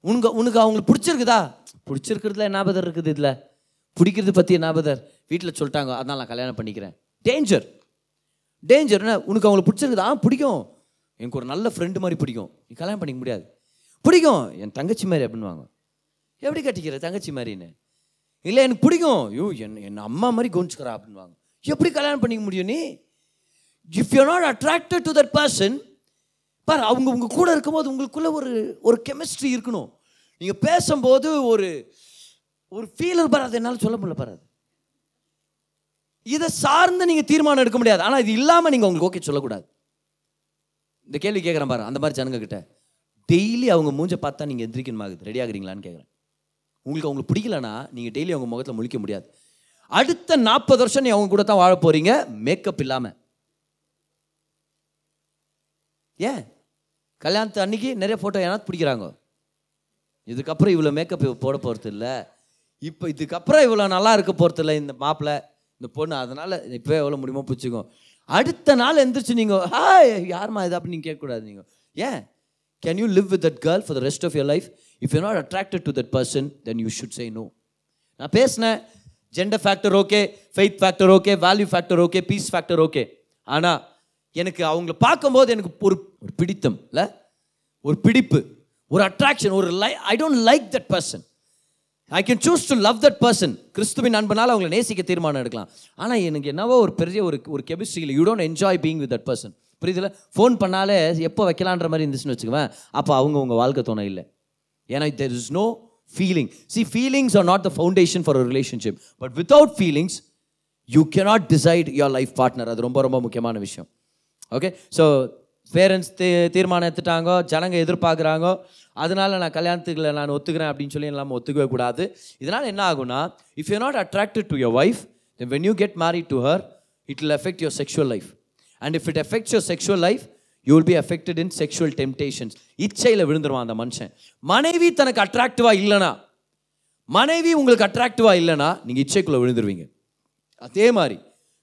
S2: உனக்கு உனக்கு அவங்களுக்கு பிடிச்சிருக்குதா? பிடிச்சிருக்கிறதுல என்ன பதர் இருக்குது இதில்? பிடிக்கிறது பற்றி என்ன பதர் வீட்டில் சொல்லிட்டாங்க அதனால் நான் கல்யாணம் பண்ணிக்கிறேன். டேஞ்சர் டேஞ்சர் என்ன உனக்கு அவங்களுக்கு பிடிச்சிருக்குதா? ஆ, பிடிக்கும். எனக்கு ஒரு நல்ல ஃப்ரெண்டு மாதிரி பிடிக்கும். நீ கல்யாணம் பண்ணிக்க முடியாது. பிடிக்கும். என் தங்கச்சி மாதிரி அப்படின்வாங்க எப்படி கட்டிக்கிற தங்கச்சி மாதிரின்னு? இல்லை எனக்கு பிடிக்கும். ஐயோ என் என் அம்மா மாதிரி கவனிச்சுக்கிறா அப்படின்வாங்க எப்படி கல்யாணம் பண்ணிக்க முடியும் நீ? If you not attracted to that person பார் அவங்க உங்க கூட இருக்கும்போது உங்களுக்குள்ளே ஒரு ஒரு கெமிஸ்ட்ரி இருக்கணும். நீங்கள் பேசும்போது ஒரு ஒரு ஃபீலர் பார் அது என்னால் சொல்ல முடியல பாரு இதை சார்ந்து நீங்கள் தீர்மானம் எடுக்க முடியாது. ஆனால் இது இல்லாமல் நீங்கள் உங்களுக்கு ஓகே சொல்லக்கூடாது. இந்த கேள்வி கேட்குறேன் பாரு அந்த மாதிரி ஜனங்க கிட்ட டெய்லி அவங்க மூஞ்ச பார்த்தா நீங்கள் எந்திரிக்கணுமாகுது ரெடி ஆகுறீங்களான்னு கேட்குறேன் உங்களுக்கு அவங்களுக்கு பிடிக்கலனா நீங்கள் டெய்லி அவங்க முகத்தில் முழிக்க முடியாது. அடுத்த நாற்பது வருஷம் நீ அவங்க கூட தான் வாழ போகிறீங்க மேக்கப் இல்லாமல் ஏன்? கல்யாணத்து அன்னைக்கு நிறைய ஃபோட்டோ ஏன்னா பிடிக்கிறாங்க? இதுக்கப்புறம் இவ்வளோ மேக்கப் போட போகிறது இல்லை. இப்போ இதுக்கப்புறம் இவ்வளோ நல்லா இருக்க போகிறது இல்லை இந்த மாப்பிள்ளை இந்த பொண்ணு. அதனால் இப்போ எவ்வளோ முடியுமோ பிடிச்சிக்கோ அடுத்த நாள் எந்திரிச்சு நீங்கள் ஹாய் யாரும்மா இது? அப்படின்னு நீங்கள் கேட்கக்கூடாது நீங்கள் ஏன்? Can you live with that girl for the rest of your life if you not attracted to that person then you should say no நான் பேசினேன் gender factor okay faith factor okay value factor okay peace factor okay ஆனால் எனக்கு அவங்கள பார்க்கும்போது எனக்கு ஒரு ஒரு பிடித்தம் இல்லை? ஒரு பிடிப்பு ஒரு அட்ராக்ஷன் ஒரு லை I don't like that person I can choose to love that person கிறிஸ்துவின் நண்பனால் அவங்களை நேசிக்க தீர்மானம் எடுக்கலாம். ஆனால் எனக்கு என்னவோ ஒரு பெரிய ஒரு ஒரு கெமிஸ்ட்ரியில் you don't enjoy being with that person புரியுதுல? ஃபோன் பண்ணாலே எப்போ வைக்கலான்ற மாதிரி இருந்துச்சுன்னு வச்சுக்குவேன். அப்போ அவங்க உங்கள் வாழ்க்கை துணை இல்லை. ஏன்னா there is no feeling see feelings are not the foundation for relationship but without feelings you cannot decide your life partner அது ரொம்ப ரொம்ப முக்கியமான விஷயம். ஓகே ஸோ பேரண்ட்ஸ் தீ தீர்மானம் எடுத்துட்டாங்க ஜனங்க எதிர்பார்க்குறாங்க அதனால நான் கல்யாணத்துக்குள்ள நான் ஒத்துக்கிறேன் அப்படின்னு சொல்லி இல்லாமல் ஒத்துக்கவே கூடாது. இதனால் என்ன ஆகும்னா if you not attracted to your wife when you get married to her it will affect your sexual life and if it affects your sexual life you will be affected in sexual temptations இச்சையில் விழுந்துருவான் அந்த மனுஷன். மனைவி தனக்கு அட்ராக்டிவாக இல்லைனா மனைவி உங்களுக்கு அட்ராக்டிவாக இல்லைனா நீங்கள் இச்சைக்குள்ளே விழுந்துருவீங்க. அதே மாதிரி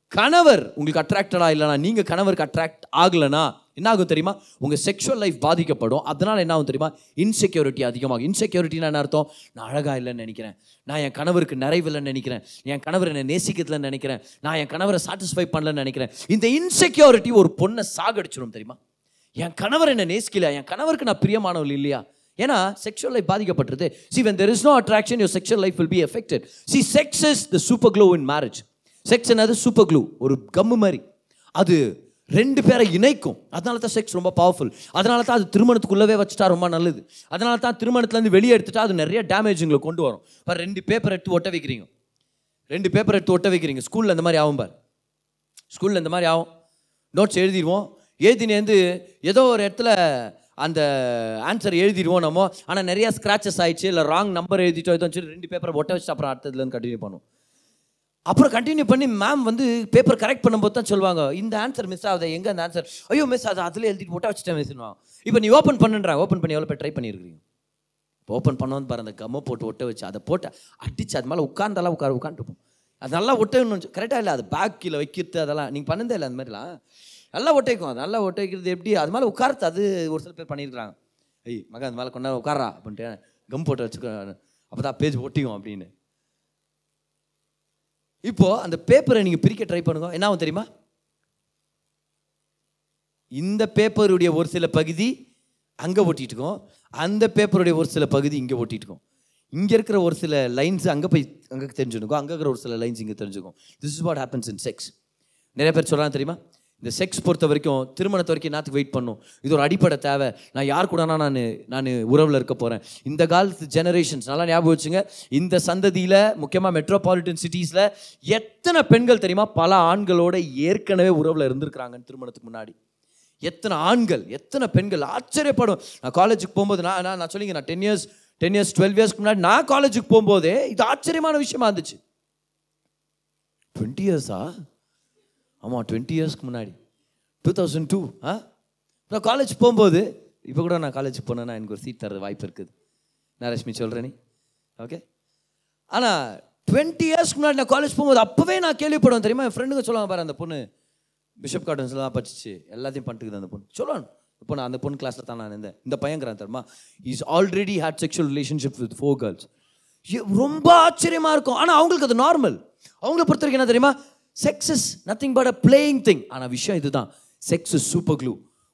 S2: கணவர் உங்களுக்கு அட்ராக்டடாக இல்லைனா நீங்கள் கணவருக்கு அட்ராக்ட் ஆகலைனா என்ன ஆகும் தெரியுமா? உங்கள் செக்ஷுவல் லைஃப் பாதிக்கப்படும். அதனால் என்ன ஆகும் தெரியுமா? இன்செக்யூரிட்டி அதிகமாகும். இன்செக்யூரிட்டினா என்ன அர்த்தம்? நான் அழகாக இல்லைன்னு நினைக்கிறேன். நான் என் கணவருக்கு நிறைவில்லைன்னு நினைக்கிறேன். என் கணவர் என்னை நேசிக்கிறதுலன்னு நினைக்கிறேன். நான் என் கணவரை சாட்டிஸ்ஃபை பண்ணலன்னு நினைக்கிறேன். இந்த இன்செக்யூரிட்டி ஒரு பொண்ணை சாகடிச்சிடும் தெரியுமா? என் கணவர் என்ன நேசிக்கல. என் கணவருக்கு நான் பிரியமானவள் இல்லையா? ஏன்னா sexual life பாதிக்கப்பட்டிருது see when there is no attraction your sexual life will be affected see sex is the super glue in marriage sex என்னது? சூப்பர் க்ளூ ஒரு கம்மு மாதிரி. அது ரெண்டு பேரை இணைக்கும். அதனால தான் செக்ஸ் ரொம்ப பவர்ஃபுல் அதனால தான் அது திருமணத்துக்குள்ளவே வச்சுட்டா ரொம்ப நல்லது. அதனால தான் திருமணத்துலேருந்து வெளியே எடுத்துட்டா அது நிறைய டேமேஜுங்களை கொண்டு வரும். இப்போ ரெண்டு பேப்பர் எடுத்து ஒட்ட வைக்கிறீங்க. ரெண்டு பேப்பர் எடுத்து ஒட்ட வைக்கிறீங்க. ஸ்கூலில் இந்த மாதிரி ஆகும் பார். ஸ்கூலில் இந்த மாதிரி ஆகும். நோட்ஸ் எழுதிடுவோம். எழுதினேந்து ஏதோ ஒரு இடத்துல அந்த ஆன்சர் எழுதிடுவோம் நம்ம. ஆனால் நிறையா ஸ்க்ராச்சஸ் ஆயிடுச்சு. இல்லை ராங் நம்பர் எழுதிட்டோம் ஏதோ சொல்லி ரெண்டு பேப்பரை ஒட்ட வச்சுட்டு அப்புறம் அடுத்ததுலேருந்து கண்டினியூ பண்ணுவோம். அப்புறம் கண்டினியூ பண்ணி மேம் வந்து பேப்பர் கரெக்ட் பண்ணும்போது தான் சொல்லுவாங்க இந்த ஆன்சர் மிஸ் ஆகுது எங்கே அந்த ஆன்சர் ஐயோ மிஸ் அது அதில் எழுதிட்டு ஒட்ட வச்சுட்டேன் மிஸ்னுவாங்க இப்போ நீ ஓப்பன் பண்ணுன்றாங்க ஓப்பன் பண்ணி எவ்வளோ பேர் ட்ரை பண்ணியிருக்கிறீங்க இப்போ ஓப்பன் பண்ணோன்னு பாரு அந்த கம்மை போட்டு ஒட்ட வச்சு அதை போட்டு அடிச்சு அது மேலே உட்காந்தாலாம் உட்கார உட்காந்துருப்போம் அது நல்லா ஒட்டணும் கரெக்டாக இல்லை? அது பேக் கீழே வைக்கிறது அதெல்லாம். நீங்கள் பண்ணதே இல்லை அந்த மாதிரிலாம். நல்லா ஒட்டைக்கும் அது நல்லா ஒட்டைக்கிறது எப்படி? அது மேலே உட்காரத்து அது ஒரு சில பேர் பண்ணியிருக்காங்க ஐய் மகன் அது மேலே கொண்டா உட்காரா அப்படின்ட்டு கம் போட்டு வச்சுக்கோ அப்போ தான் பேஜ் ஒட்டிக்கும் அப்படின்னு. இப்போது அந்த பேப்பரை நீங்கள் பிரிக்க ட்ரை பண்ணுங்க. என்ன ஆகும் தெரியுமா? இந்த பேப்பருடைய ஒரு சில பகுதி அங்கே ஒட்டிட்டுக்கும் அந்த பேப்பருடைய ஒரு சில பகுதி இங்கே ஒட்டிட்டுக்கும். இங்கே இருக்கிற ஒரு சில லைன்ஸ் அங்கே போய் அங்கே தெரிஞ்சுருக்கும் அங்கே இருக்கிற ஒரு சில லைன்ஸ் இங்கே தெரிஞ்சுக்கும். This is what happens in sex நிறைய பேர் சொல்கிறாங்க தெரியுமா? இந்த செக்ஸ் பொறுத்த வரைக்கும் திருமணத்தை வரைக்கும் என்னத்துக்கு வெயிட் பண்ணும்? இது ஒரு அடிப்படை தேவை. நான் யார் கூடனா நான் நான் உறவில் இருக்க போகிறேன் இந்த காலத்து ஜெனரேஷன்ஸ் நல்லா ஞாபகம் வச்சுங்க. இந்த சந்ததியில் முக்கியமாக மெட்ரோபாலிட்டன் சிட்டிஸில் எத்தனை பெண்கள் தெரியுமா? பல ஆண்களோட ஏற்கனவே உறவில் இருந்திருக்கிறாங்கன்னு திருமணத்துக்கு முன்னாடி. எத்தனை ஆண்கள் எத்தனை பெண்கள்? ஆச்சரியப்படும். நான் காலேஜுக்கு போகும்போது நான் நான் நான் சொல்லிங்க நான் ten years ten years twelve இயர்ஸ்க்கு முன்னாடி நான் காலேஜுக்கு போகும்போதே இது ஆச்சரியமான விஷயமா இருந்துச்சு. டுவெண்ட்டி இயர்ஸா ஆமாம் டுவெண்ட்டி இயர்ஸ்க்கு முன்னாடி. டூ தௌசண்ட் டூ ஆ? நான் காலேஜ் போகும்போது இப்போ கூட நான் காலேஜ் போனேன்னா எனக்கு ஒரு சீட் தர வாய்ப்பு இருக்குது. நான் ரஷ்மி சொல்கிறேனே நீ. ஓகே ஆனால் டுவெண்ட்டி இயர்ஸ்க்கு முன்னாடி நான் காலேஜ் போகும்போது அப்போவே நான் கேள்விப்படுவேன் தெரியுமா? என் ஃப்ரெண்டுங்க சொல்லுவாங்க பாரு அந்த பொண்ணு பிஷப் கார்டன்ஸில் தான் படிச்சிச்சு. எல்லாத்தையும் பண்ணிட்டுக்குது அந்த பொண்ணு. சொல்லணும். இப்போ நான் அந்த பொண்ணு கிளாஸில் தான் நான் இருந்தேன். இந்த பையங்கிறான் தெரியுமா? Is already had sexual relationship with four girls ரொம்ப ஆச்சரியமாக இருக்கும். ஆனால் அவங்களுக்கு அது நார்மல் அவங்கள பொறுத்த வரைக்கும் என்ன தெரியுமா? Sex is nothing but a playing thing ஆனால் விஷயம் இதுதான். செக்ஸ் இஸ் சூப்பர் க்ளூ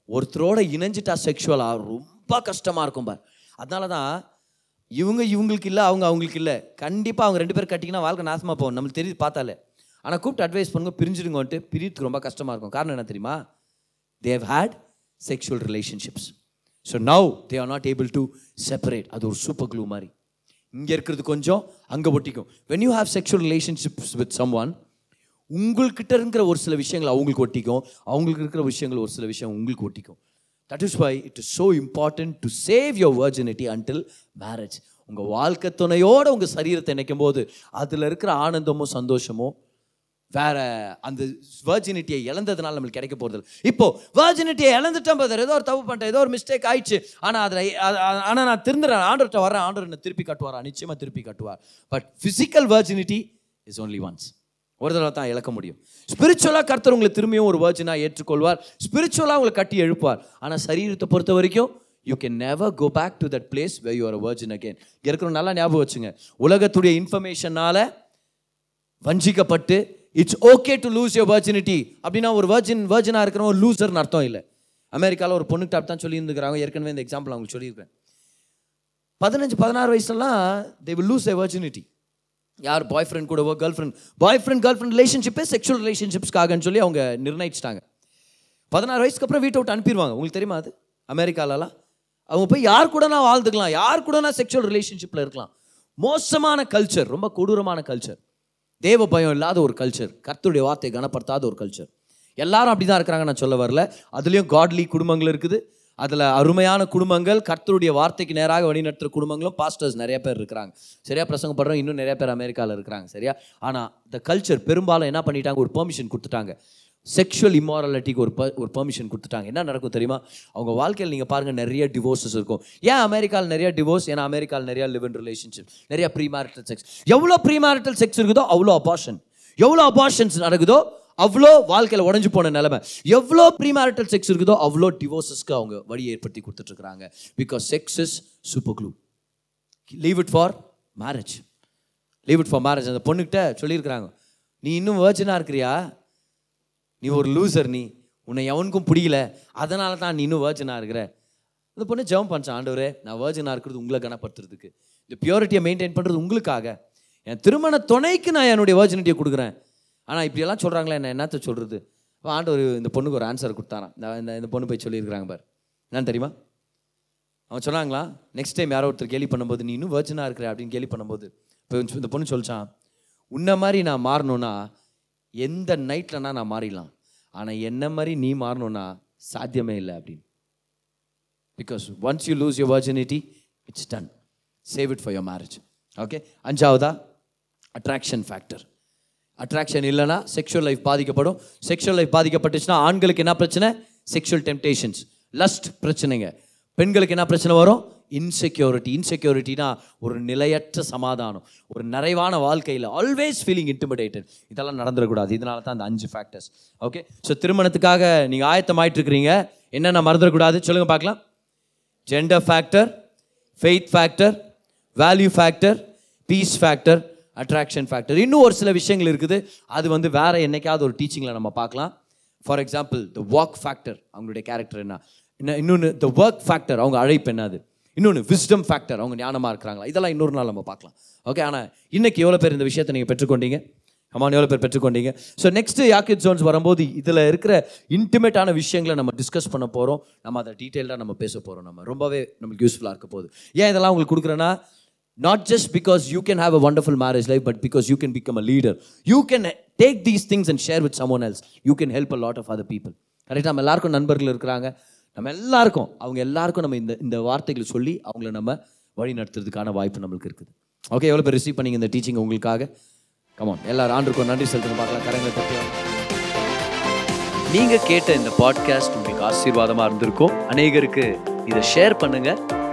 S2: ஒருத்தரோட இணைஞ்சிட்டா செக்ஷுவலாக ரொம்ப கஷ்டமாக இருக்கும் பார். அதனால தான் இவங்க இவங்களுக்கு இல்லை அவங்க அவங்களுக்கு இல்லை. கண்டிப்பாக அவங்க ரெண்டு பேர் கட்டிங்கன்னா வாழ்க்கை நாசமாக போகும். நம்மளுக்கு தெரியுது பார்த்தாலே. ஆனால் கூப்பிட்டு அட்வைஸ் பண்ணுங்க பிரிஞ்சிடுங்கன்ட்டு பிரியத்துக்கு ரொம்ப கஷ்டமாக இருக்கும். காரணம் என்ன தெரியுமா? They've had sexual relationships so now they are not able to separate அது ஒரு சூப்பர் க்ளூ மாதிரி. இங்கே இருக்கிறது கொஞ்சம் அங்கே ஒட்டிக்கும். When you have sexual relationships with someone உங்கள்கிட்ட இருக்கிற ஒரு சில விஷயங்கள் அவங்களுக்கு ஒட்டிக்கும் அவங்களுக்கு இருக்கிற விஷயங்கள் ஒரு சில விஷயம் உங்களுக்கு ஒட்டிக்கும். That is why it is so important to save your virginity until marriage உங்கள் வாழ்க்கை துணையோட உங்கள் சரீரத்தை இணைக்கும் போது அதில் இருக்கிற ஆனந்தமும் சந்தோஷமும் வேற அந்த வர்ஜினிட்டியை இழந்ததுனால நம்மளுக்கு கிடைக்க போகிறது இப்போ வர்ஜினிட்டியை இழந்துட்டேன் பதர் ஏதோ ஒரு தப்பு பண்ணிட்டேன் ஏதோ ஒரு மிஸ்டேக் ஆயிடுச்சு. ஆனால் அதில் ஆனால் நான் திருந்துறேன். ஆண்டர்கிட்ட வரேன் ஆண்டர் என்ன திருப்பி கட்டுவாரா. நிச்சயமாக திருப்பி கட்டுவார். But physical virginity is only once ஒரு தடவை தான் இழக்க முடியும். ஸ்பிரிச்சுவலாக கர்த்தர் உங்களை திரும்பியும் ஒரு வர்ஜினாக ஏற்றுக்கொள்வார். ஸ்பிரிச்சுவலாக உங்களை கட்டி எழுப்பார் ஆனால் சரீரத்தை பொறுத்த வரைக்கும் you can never go back to that place where you're virgin again இருக்கிற நல்லா ஞாபகம் வச்சுங்க. உலகத்துடைய இன்ஃபர்மேஷனால் வஞ்சிக்கப்பட்டு it's okay to lose your virginity அப்படின்னா ஒரு வர்ஜின் வர்ஜினாக இருக்கிற ஒரு லூசர்னு அர்த்தம் இல்லை. அமெரிக்காவில் ஒரு பொண்ணுக்கு தான் சொல்லியிருந்துக்கிறாங்க ஏற்கனவே இந்த எக்ஸாம்பிள் அவங்களுக்கு சொல்லியிருக்கேன். பதினஞ்சு பதினாறு வயசுலாம் they will lose a virginity யார் பாய் ஃப்ரெண்ட் கூடவோ கேர்ள் ஃப்ரெண்ட் பாய் ஃப்ரெண்ட் கேர்ள் ஃப்ரெண்ட் ரிலேஷன்ஷிப்பே செக்ஷுவல் ரிலேஷன்ஷிப்ஸ்க்காகன்னு சொல்லி அவங்க நிர்ணயிச்சிட்டாங்க. பதினாறு வயசுக்கு அப்புறம் வீட்டை விட்டு அனுப்பிடுவாங்க. உங்களுக்கு தெரியுமா அது? அமெரிக்காலலாம். அவங்க போய் யார் கூட நான் வாழ்ந்துக்கலாம்? யார் கூட நான் செக்ஷுவல் ரிலேஷன்ஷிப்பில் இருக்கலாம்? மோசமான கல்ச்சர் ரொம்ப கொடூரமான கல்ச்சர் தேவ பயம் இல்லாத ஒரு கல்ச்சர் கர்த்தருடைய வார்த்தை கனப்படுத்தாத ஒரு கல்ச்சர் எல்லாரும் அப்படி தான் இருக்கிறாங்க நான் சொல்ல வரல. அதுலேயும் காட்லி குடும்பங்கள் இருக்குது. அதில் அருமையான குடும்பங்கள் கர்த்தருடைய வார்த்தைக்கு நேராக வழிநடத்துகிற குடும்பங்களும் பாஸ்டர்ஸ் நிறைய பேர் இருக்கிறாங்க. சரியா? பிரசங்கம் இன்னும் நிறைய பேர் அமெரிக்காவில் இருக்கிறாங்க சரியா? ஆனால் இந்த கல்ச்சர் பெரும்பாலும் என்ன பண்ணிட்டாங்க? ஒரு பெர்மிஷன் கொடுத்துட்டாங்க. செக்ஷுவல் இம்மாரலிட்டிக்கு ஒரு ப- ஒரு பெர்மிஷன் கொடுத்துட்டாங்க. என்ன நடக்கும் தெரியுமா? அவங்க வாழ்க்கையில் நீங்கள் பாருங்கள் நிறைய டிவோர்ஸஸ் இருக்கும். ஏன் அமெரிக்காவில் நிறைய டிவோர்ஸ் ஏன்னா அமெரிக்காவில் நிறைய லிவ் இன் ரிலேஷன்ஷிப் நிறைய ப்ரீ மேரிட்டல் செக்ஸ் எவ்வளோ ப்ரீ மேரிட்டல் செக்ஸ் இருக்குதோ அவ்வளோ அபார்ஷன் எவ்வளோ அபார்ஷன்ஸ் நடக்குதோ அவ்வளோ வாழ்க்கையில் உடஞ்சி போன நிலைமை. எவ்வளோ ப்ரீமேரிட்டல் செக்ஸ் இருக்குதோ அவ்வளோ டிவோர்ஸஸ்க்கு அவங்க வழி ஏற்படுத்தி கொடுத்துட்ருக்குறாங்க. Because sex is super glue leave it for marriage leave it for marriage அந்த பொண்ணுக்கிட்ட சொல்லியிருக்கிறாங்க. நீ இன்னும் வேர்ஜனாக இருக்கிறியா? நீ ஒரு லூசர் நீ. உன்னை எவனுக்கும் பிடிக்கல. அதனால தான் நீ இன்னும் வேர்ஜனாக இருக்கிற. அந்த பொண்ணு ஜெபம் பண்ணிச்சான் ஆண்டவரே நான் வேர்ஜனாக இருக்கிறது உங்களை கனப்படுத்துறதுக்கு. இந்த பியூரிட்டியை மெயின்டைன் பண்ணுறது உங்களுக்காக. என் திருமண துணைக்கு நான் என்னுடைய வேர்ஜினிட்டியை கொடுக்குறேன். ஆனால் இப்படியெல்லாம் சொல்கிறாங்களே என்ன என்னத்த சொல்கிறது அப்போ ஆண்டவர் இந்த பொண்ணுக்கு ஒரு ஆன்சர் கொடுத்தாராம். இந்த- இந்த இந்த பொண்ணு போய் சொல்லியிருக்கிறாங்க பார். என்னன்னு தெரியுமா? அவன் சொன்னாங்களா நெக்ஸ்ட் டைம் யாரோ ஒருத்தர் கேலி பண்ணும்போது நீ இன்னும் வேர்ஜனாக இருக்கிற அப்படின்னு கேலி பண்ணும்போது இப்போ இந்த பொண்ணு சொல்லிச்சான் உன்ன மாதிரி நான் மாறணும்னா எந்த நைட்லனா நான் மாறிடலாம். ஆனால் என்ன மாதிரி நீ மாறணும்னா சாத்தியமே இல்லை அப்படின்னு. Because once you lose your virginity it's done save it for your marriage okay அஞ்சாவதா? Attraction factor attraction இல்லைன்னா செக்ஷுவல் லைஃப் பாதிக்கப்படும். செக்ஷுவல் லைஃப் பாதிக்கப்பட்டுச்சுன்னா ஆண்களுக்கு என்ன பிரச்சனை? செக்ஷுவல் டெம்டேஷன்ஸ் லஸ்ட் பிரச்சனைங்க. பெண்களுக்கு என்ன பிரச்சனை வரும்? இன்செக்யூரிட்டி இன்செக்யூரிட்டினா ஒரு நிலையற்ற சமாதானம். ஒரு நிறைவான வாழ்க்கையில் ஆல்வேஸ் ஃபீலிங் இன்டிமிடேட்டட் இதெல்லாம் நடந்துடக்கூடாது. இதனால தான் அந்த அஞ்சு ஃபேக்டர்ஸ் ஓகே ஸோ திருமணத்துக்காக நீங்கள் ஆயத்தம் இருக்கிறீங்க என்னென்ன மறந்துடக்கூடாது? சொல்லுங்கள் பார்க்கலாம். Gender factor faith factor value factor peace factor attraction factor இன்னும் ஒரு சில விஷயங்கள் இருக்குது. அது வந்து வேறு என்னைக்காவது ஒரு டீச்சிங்கில் நம்ம பார்க்கலாம். For example the work factor அவங்களுடைய கேரக்டர் என்ன? இன்னும் இன்னொன்று த ஒர்க் ஃபேக்டர் அவங்க அழைப்பு என்னது? இன்னொன்று விஸ்டம் ஃபேக்டர் அவங்க ஞானமாக இருக்கிறாங்களா? இதெல்லாம் இன்னொரு நாள் நம்ம பார்க்கலாம். ஓகே ஆனால் இன்னைக்கு எவ்வளோ பேர் இந்த விஷயத்தை நீங்கள் பெற்றுக்கொண்டீங்க? அம்மான் எவ்வளோ பேர் பெற்றுக்கொண்டீங்க? ஸோ நெக்ஸ்ட்டு யாக்கிட் ஜோன்ஸ் வரும்போது இதில் இருக்கிற இன்டிமேட்டான விஷயங்களை நம்ம டிஸ்கஸ் பண்ண போகிறோம் நம்ம அதை டீட்டெயில்டாக நம்ம பேச போகிறோம் நம்ம ரொம்பவே நம்மளுக்கு யூஸ்ஃபுல்லாக இருக்க போகுது. ஏன் இதெல்லாம் உங்களுக்கு கொடுக்குறேன்னா not just because you can have a wonderful marriage life but because you can become a leader you can take these things and share with someone else you can help a lot of other people கரெக்டாக நம்ம எல்லாருக்கும் நண்பர்கள் இருக்கிறாங்க. நம்ம எல்லாருக்கும் அவங்க எல்லாருக்கும் நம்ம இந்த இந்த வார்த்தைகளை சொல்லி அவங்கள நம்ம வழி நடத்துறதுக்கான வாய்ப்பு நம்மளுக்கு இருக்குது. ஓகே எவ்வளோ பேர் ரிசீவ் பண்ணிங்க இந்த டீச்சிங் உங்களுக்காக? கமான் எல்லாரும் ஆண்டுக்கும் நன்றி செலுத்தணும். பார்க்கலாம் கரங்களை பற்றி
S1: நீங்கள் கேட்ட இந்த பாட்காஸ்ட் உங்களுக்கு ஆசீர்வாதமாக இருந்திருக்கும். அநேகருக்கு இதை ஷேர் பண்ணுங்கள்